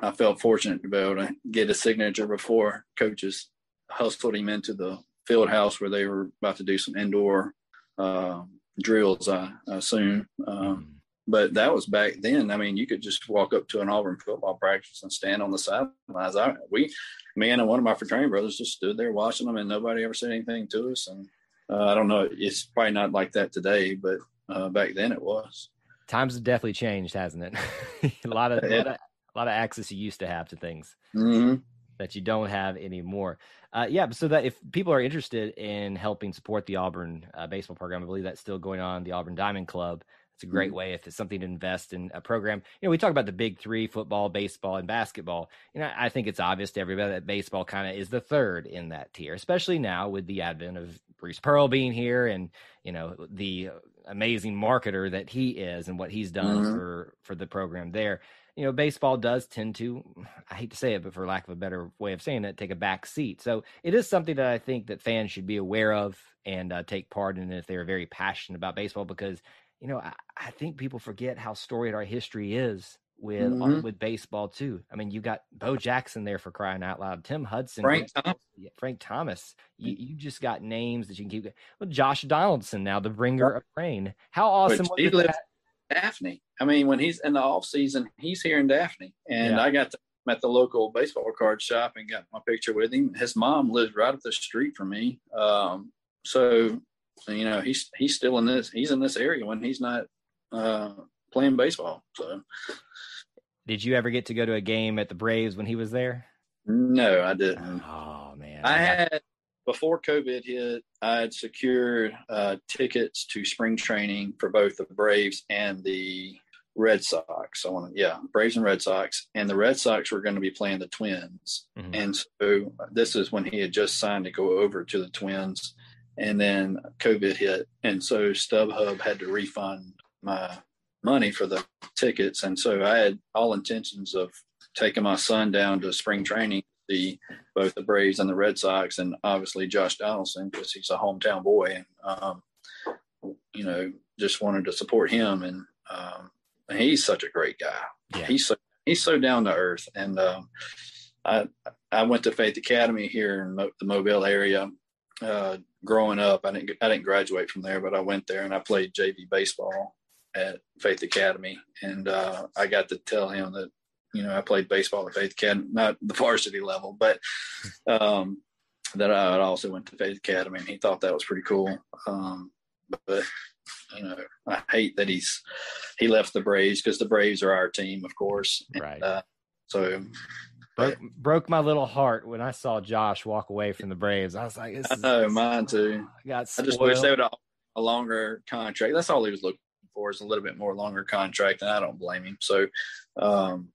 Speaker 3: I felt fortunate to be able to get a signature before coaches hustled him into the field house where they were about to do some indoor um, drills, I, I assume. Um, but that was back then. I mean, you could just walk up to an Auburn football practice and stand on the sidelines. I, we, me and one of my fraternity brothers just stood there watching them, and nobody ever said anything to us. And uh, I don't know, it's probably not like that today, but uh, back then it was.
Speaker 2: Times have definitely changed, hasn't it? a lot of, yeah. a lot of, a lot of access you used to have to things
Speaker 3: mm-hmm.
Speaker 2: that you don't have anymore. Uh, yeah, so that if people are interested in helping support the Auburn uh, baseball program, I believe that's still going on. The Auburn Diamond Club. It's a great mm-hmm. way if it's something to invest in a program. You know, we talk about the big three: football, baseball, and basketball. You know, I think it's obvious to everybody that baseball kind of is the third in that tier, especially now with the advent of Bruce Pearl being here and you know the amazing marketer that he is and what he's done mm-hmm. for for the program there you know, baseball does tend to, I hate to say it, but for lack of a better way of saying it, take a back seat. So it is something that I think that fans should be aware of and uh, take part in if they're very passionate about baseball because, you know, I, I think people forget how storied our history is with mm-hmm. with baseball too. I mean, you got Bo Jackson there for crying out loud, Tim Hudson,
Speaker 3: Frank Thomas.
Speaker 2: Frank Thomas. You, you just got names that you can keep. Well, Josh Donaldson now, the bringer of rain. How awesome was
Speaker 3: it? Daphne. I mean, when he's in the off season, he's here in Daphne, and yeah. I got to at the local baseball card shop and got my picture with him. His mom lives right up the street from me, um, so you know he's he's still in this. He's in this area when he's not uh, playing baseball. So,
Speaker 2: did you ever get to go to a game at the Braves when he was there?
Speaker 3: No, I didn't.
Speaker 2: Oh man,
Speaker 3: I had before COVID hit, I had secured uh, tickets to spring training for both the Braves and the Red Sox. I want to, yeah, Braves and Red Sox. And the Red Sox were going to be playing the Twins. Mm-hmm. And so this is when he had just signed to go over to the Twins. And then COVID hit. And so StubHub had to refund my money for the tickets. And so I had all intentions of taking my son down to spring training the both the Braves and the Red Sox, and obviously Josh Donaldson because he's a hometown boy, and um, you know just wanted to support him, and um, he's such a great guy. Yeah. He's so he's so down to earth, and um, I I went to Faith Academy here in Mo- the Mobile area. Uh, growing up, I didn't I didn't graduate from there, but I went there and I played JV baseball at Faith Academy, and uh, I got to tell him that you know, I played baseball at Faith Academy, not the varsity level, but um, that I also went to Faith Academy, and he thought that was pretty cool. Um, but you know, I hate that he's he left the Braves because the Braves are our team, of course.
Speaker 2: Right.
Speaker 3: Uh, so
Speaker 2: broke broke my little heart when I saw Josh walk away from the Braves. I was like, this
Speaker 3: I
Speaker 2: is,
Speaker 3: know, mine too.
Speaker 2: I got
Speaker 3: I just wish they would have a longer contract. That's all he was looking for is a little bit more longer contract, and I don't blame him. So, um,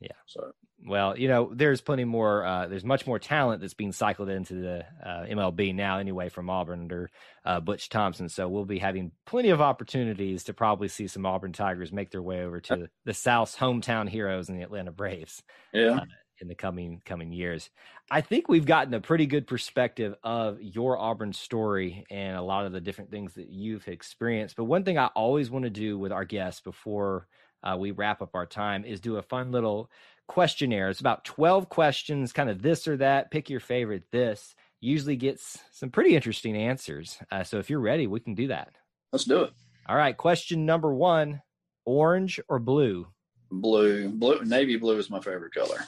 Speaker 2: Yeah.
Speaker 3: So
Speaker 2: Well, you know, there's plenty more. Uh, there's much more talent that's being cycled into the uh, MLB now, anyway, from Auburn under uh, Butch Thompson. So we'll be having plenty of opportunities to probably see some Auburn Tigers make their way over to the South's hometown heroes in the Atlanta Braves
Speaker 3: yeah,
Speaker 2: in the coming coming years. I think we've gotten a pretty good perspective of your Auburn story and a lot of the different things that you've experienced. But one thing I always want to do with our guests before uh, we wrap up our time is do a fun little questionnaire. It's about 12 questions, kind of this or that. Pick your favorite this. Usually gets some pretty interesting answers. Uh, so if you're ready, we can do that.
Speaker 3: let's do it.
Speaker 2: All right. Question number one orange or blue?
Speaker 3: Blue, blue, navy blue is my favorite color.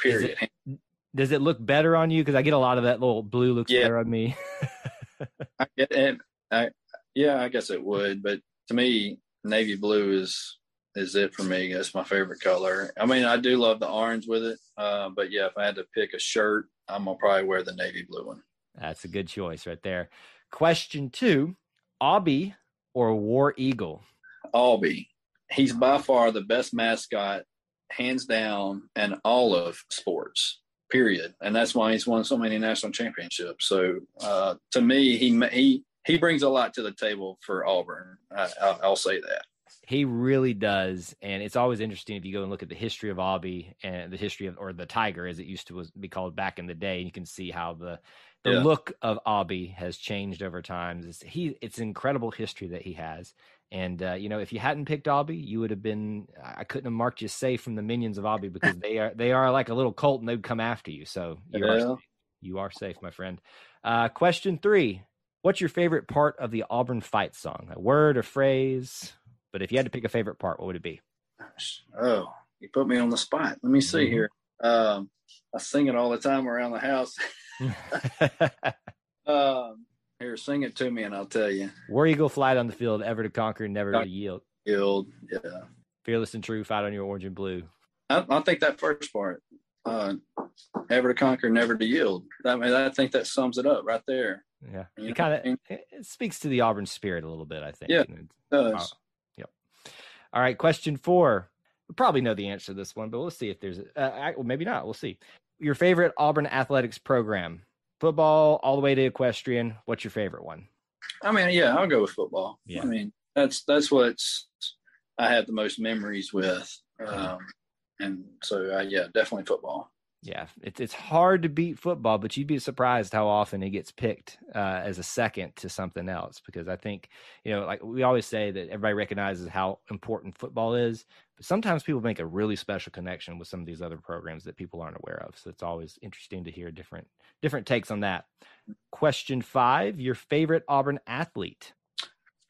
Speaker 3: Period.
Speaker 2: Does it look better on you? Because I get a lot of that little blue looks
Speaker 3: Yeah.
Speaker 2: better on me.
Speaker 3: I get it. I, yeah, I guess it would, but to me, navy blue is is it for me. That's my favorite color. I mean, I do love the orange with it, uh, but yeah, if I had to pick a shirt, I'm gonna probably wear the navy blue one.
Speaker 2: That's a good choice right there. Question two Aubie or War Eagle?
Speaker 3: Aubie, he's by far the best mascot, hands down, in all of sports. Period, and that's why he's won so many national championships. So, uh, to me, he he he brings a lot to the table for Auburn. I, I'll say that.
Speaker 2: He really does, and it's always interesting if you go and look at the history of Aubie and the history of, or the Tiger, as it used to was, be called back in the day. And you can see how the the
Speaker 3: Yeah.
Speaker 2: look of Aubie has changed over time. It's, he, it's incredible history that he has, and uh, you know, if you hadn't picked Aubie, you would have been. I couldn't have marked you safe from the minions of Aubie because they are they are like a little cult and they'd come after you. So you are
Speaker 3: Yeah.
Speaker 2: safe. you are safe, my friend. Uh, question three: What's your favorite part of the Auburn fight song? A word or phrase? But if you had to pick a favorite part, what would it be?
Speaker 3: Oh, you put me on the spot. Let me see
Speaker 2: Mhm.
Speaker 3: here. Um, I sing it all the time around the house. um, here, sing it to me, and I'll tell you.
Speaker 2: War Eagle flight on the field, ever to conquer, never to yield.
Speaker 3: Guild, yeah.
Speaker 2: Fearless and true, fight on your orange and blue.
Speaker 3: I, I think that first part, uh, ever to conquer, never to yield. I mean, I think that sums it up right there.
Speaker 2: Yeah,
Speaker 3: You
Speaker 2: it kind
Speaker 3: what I mean?
Speaker 2: of it speaks to the Auburn spirit a little bit, I think.
Speaker 3: Yeah. It does.
Speaker 2: All right, question four. We probably know the answer to this one, but we'll see if there's. Uh, I- well, maybe not. We'll see. Your favorite Auburn athletics program? Football, all the way to equestrian. What's your favorite one?
Speaker 3: I mean, yeah, I'll go with football.
Speaker 2: Yeah.
Speaker 3: I mean, that's that's what's I have the most memories with, um, and so uh, yeah, definitely football.
Speaker 2: Yeah, it's it's hard to beat football, but you'd be surprised how often it gets picked uh, as a second to something else. Because I think you know, like we always say that everybody recognizes how important football is, but sometimes people make a really special connection with some of these other programs that people aren't aware of. So it's always interesting to hear different different takes on that. Question five: Your favorite Auburn athlete?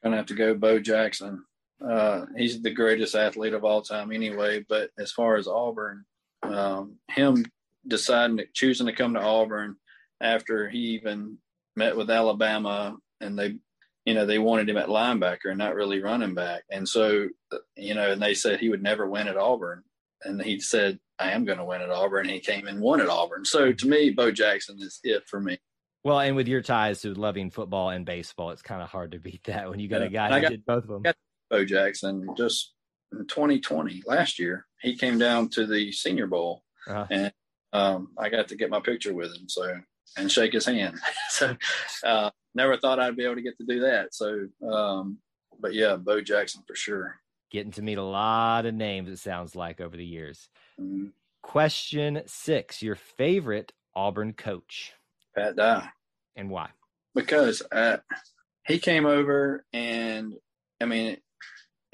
Speaker 3: Gonna have to go Bo Jackson. Uh, he's the greatest athlete of all time, anyway. But as far as Auburn, um, him deciding to choosing to come to Auburn after he even met with Alabama, and they, you know, they wanted him at linebacker and not really running back, and so, you know, and they said he would never win at Auburn, and he said, "I am going to win at Auburn." And he came and won at Auburn. So to me, Bo Jackson is it for me.
Speaker 2: Well, and with your ties to loving football and baseball, it's kind of hard to beat that when you got a guy
Speaker 3: I
Speaker 2: who
Speaker 3: got-
Speaker 2: did both of them.
Speaker 3: Bo Jackson just in 2020 last year. He came down to the Senior Bowl,
Speaker 2: Uh-huh.
Speaker 3: and um, I got to get my picture with him. So and shake his hand. so uh, never thought I'd be able to get to do that. So, um, but yeah, Bo Jackson for sure.
Speaker 2: Getting to meet a lot of names. It sounds like over the years.
Speaker 3: Mm,
Speaker 2: Question six: Your favorite Auburn coach
Speaker 3: Pat Dye.
Speaker 2: and why?
Speaker 3: because uh, he came over and I mean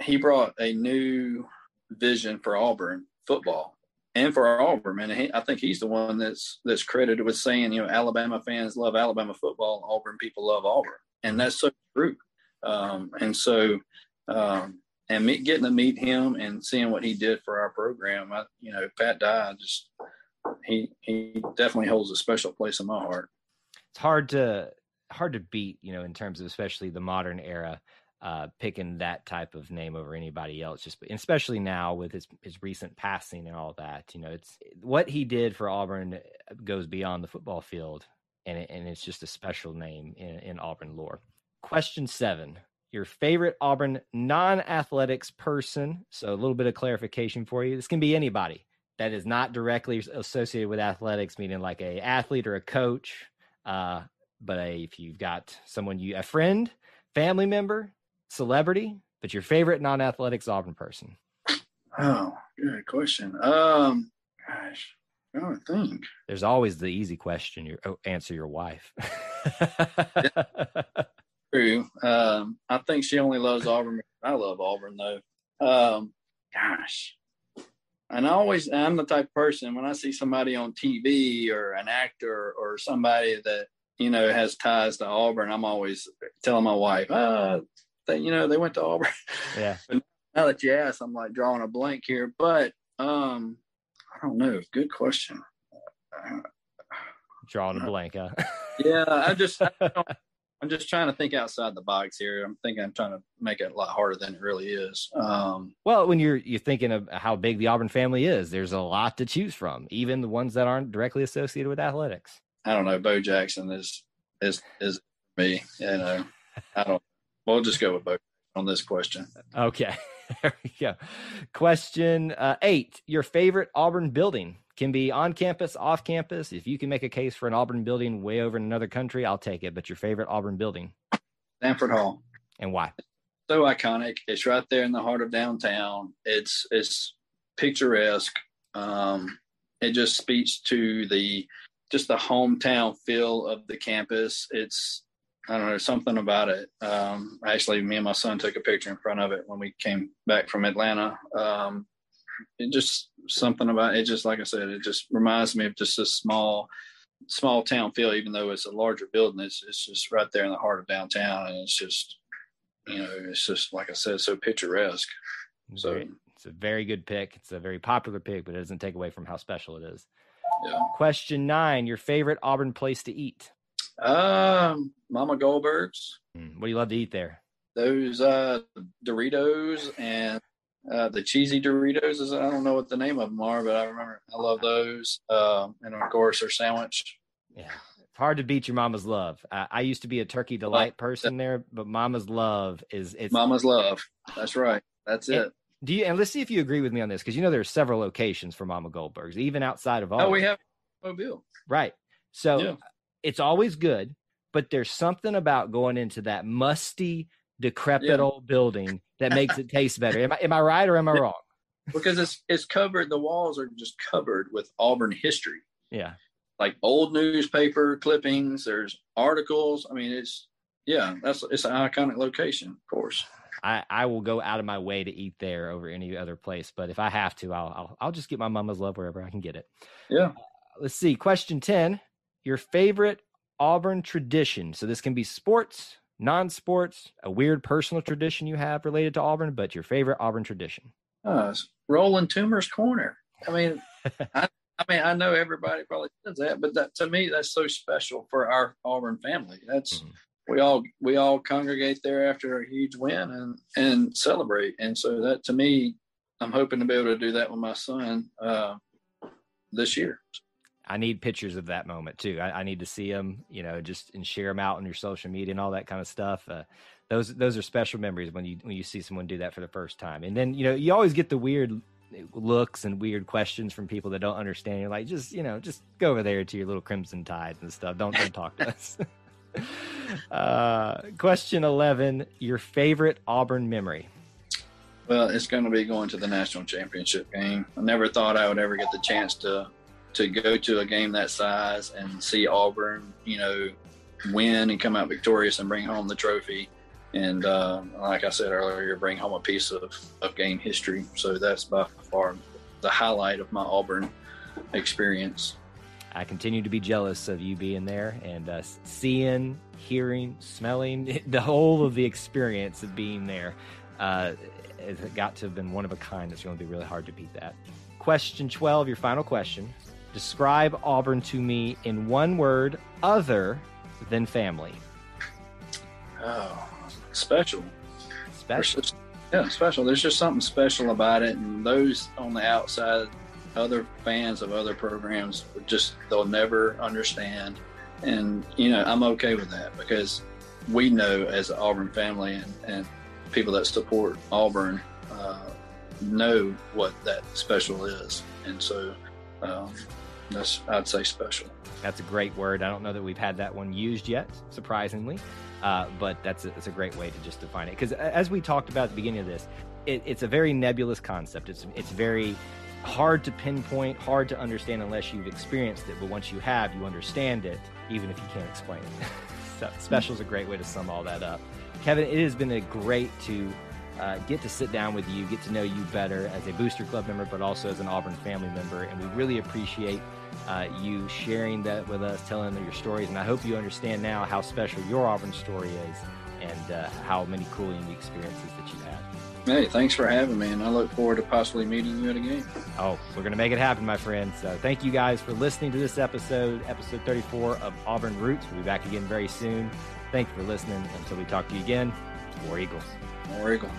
Speaker 3: he brought a new vision for Auburn football and for Auburn and he, I think he's the one that's that's credited with saying you know Alabama fans love Alabama football Auburn people love Auburn. And that's so true. Um, and so um, and me, getting to meet him and seeing what he did for our program I, you know Pat Dye just he he definitely holds a special place in my heart.
Speaker 2: It's hard to hard to beat, you know, in terms of especially the modern era. Uh, picking that type of name over anybody else. Just especially now with his his recent passing and all that, you know, it's what he did for Auburn goes beyond the football field, and it, and it's just a special name in, in Auburn lore. Question seven: Your favorite Auburn non-athletics person? So a little bit of clarification for you. This can be anybody that is not directly associated with athletics, meaning like a athlete or a coach. Uh, but a, if you've got someone you a friend, family member, celebrity, but your favorite non-athletic Auburn person.
Speaker 3: Oh, good question. Um, gosh, I don't think.
Speaker 2: There's always the easy question. You oh, answer your wife.
Speaker 3: True. Um, I think she only loves Auburn. I love Auburn though. Um, gosh, and I always I'm the type of person when I see somebody on TV or an actor or somebody that you know has ties to Auburn, I'm always telling my wife, uh, that you know they went to Auburn.
Speaker 2: Yeah.
Speaker 3: but now that you ask, I'm like drawing a blank here, but um, I don't know. Good question. Uh,
Speaker 2: drawing a blank, huh?
Speaker 3: yeah, I'm just I I'm just trying to think outside the box here. I'm thinking I'm trying to make it a lot harder than it really is. Um,
Speaker 2: well, when you're you're thinking of how big the Auburn family is, there's a lot to choose from, even the ones that aren't directly associated with athletics.
Speaker 3: I don't know. Bo Jackson is is is me. You know, I don't. We'll just go with both on this question.
Speaker 2: Okay, there we go. Question uh, eight: Your favorite Auburn building can be on campus, off campus. If you can make a case for an Auburn building way over in another country, I'll take it. But your favorite Auburn building?
Speaker 3: Samford Hall.
Speaker 2: And why?
Speaker 3: So iconic. It's right there in the heart of downtown. It's it's picturesque. Um, it just speaks to the just the hometown feel of the campus. It's I don't know something about it. Um, actually, me and my son took a picture in front of it when we came back from Atlanta. Um, it just something about it. Just like I said, it just reminds me of just a small, small town feel. Even though it's a larger building, it's it's just right there in the heart of downtown, and it's just, you know, it's just like I said, so picturesque. So
Speaker 2: Great. it's a very good pick. It's a very popular pick, but it doesn't take away from how special it is.
Speaker 3: Yeah.
Speaker 2: Question nine: Your favorite Auburn place to eat?
Speaker 3: Um, Mama Goldberg's.
Speaker 2: Mm, what do you love to eat there?
Speaker 3: Those uh Doritos and uh, the cheesy Doritos is I don't know what the name of them are, but I remember I love those. Uh, and of course, their sandwich.
Speaker 2: Yeah, it's hard to beat your mama's love. I, I used to be a turkey delight person there, but mama's love is it's
Speaker 3: mama's love. That's right. That's
Speaker 2: and,
Speaker 3: it.
Speaker 2: Do you? And let's see if you agree with me on this because you know there are several locations for Mama Goldberg's, even outside of all.
Speaker 3: Oh, we have Mobile.
Speaker 2: Right. So
Speaker 3: Yeah.
Speaker 2: It's always good, but there's something about going into that musty, decrepit
Speaker 3: Yeah.
Speaker 2: old building that makes it taste better. Am I, am I right or am I wrong?
Speaker 3: because it's it's covered. The walls are just covered with Auburn history,
Speaker 2: Yeah.
Speaker 3: like old newspaper clippings. There's articles. I mean, it's yeah, that's it's an iconic location, of course.
Speaker 2: I, I will go out of my way to eat there over any other place, but if I have to, I'll I'll, I'll just get my mama's love wherever I can get it.
Speaker 3: Yeah.
Speaker 2: Uh, let's see. Question 10. Your favorite Auburn tradition. So this can be sports, non-sports, a weird personal tradition you have related to Auburn, but your favorite Auburn tradition.
Speaker 3: Uh, Rolling Toomer's corner. I mean, I, I mean, I know everybody probably does that, but that to me, that's so special for our Auburn family. That's
Speaker 2: Mhm.
Speaker 3: we all we all congregate there after a huge win and and celebrate. And so that to me, I'm hoping to be able to do that with my son uh, this year.
Speaker 2: I need pictures of that moment too. I, I need to see them, you know, just and share them out on your social media and all that kind of stuff. Uh, those those are special memories when you when you see someone do that for the first time. And then you know you always get the weird looks and weird questions from people that don't understand. You're like, just you know, just go over there to your little Crimson Tides and stuff. Don't don't talk to us. uh, question eleven: Your favorite Auburn memory?
Speaker 3: Well, it's going to be going to the national championship game. I never thought I would ever get the chance to to go to a game that size and see Auburn, you know, win and come out victorious and bring home the trophy. And uh, like I said earlier, bring home a piece of, of game history. So that's by far the highlight of my Auburn experience.
Speaker 2: I continue to be jealous of you being there and uh, seeing, hearing, smelling the whole of the experience of being there. Uh, it's got to have been one of a kind. It's going to be really hard to beat that. Question 12, your final question. Describe Auburn to me in one word other than family.
Speaker 3: Oh, special.
Speaker 2: special.
Speaker 3: Just, yeah, special. There's just something special about it, and those on the outside, other fans of other programs, just they'll never understand. And you know, I'm okay with that because we know as an Auburn family and, and people that support Auburn uh, know what that special is, and so um, that's I'd say special.
Speaker 2: That's a great word. I don't know that we've had that one used yet, surprisingly, uh, but that's a, that's a great way to just define it. Because as we talked about at the beginning of this, it, it's a very nebulous concept. It's it's very hard to pinpoint, hard to understand unless you've experienced it. But once you have, you understand it, even if you can't explain it. so special is a great way to sum all that up. Kevin, it has been a great to uh, get to sit down with you, get to know you better as a Booster Club member, but also as an Auburn family member. And we really appreciate uh, you sharing that with us, telling your stories. And I hope you understand now how special your Auburn story is and uh, how many cool, unique experiences that you had.
Speaker 3: Hey, thanks for having me, and I look forward to possibly meeting you at a game.
Speaker 2: Oh, we're going to make it happen, my friends. So thank you guys for listening to this episode, episode 34 of Auburn Roots. We'll be back again very soon. Thank you for listening. Until we talk to you again, War Eagles.
Speaker 3: War Eagle.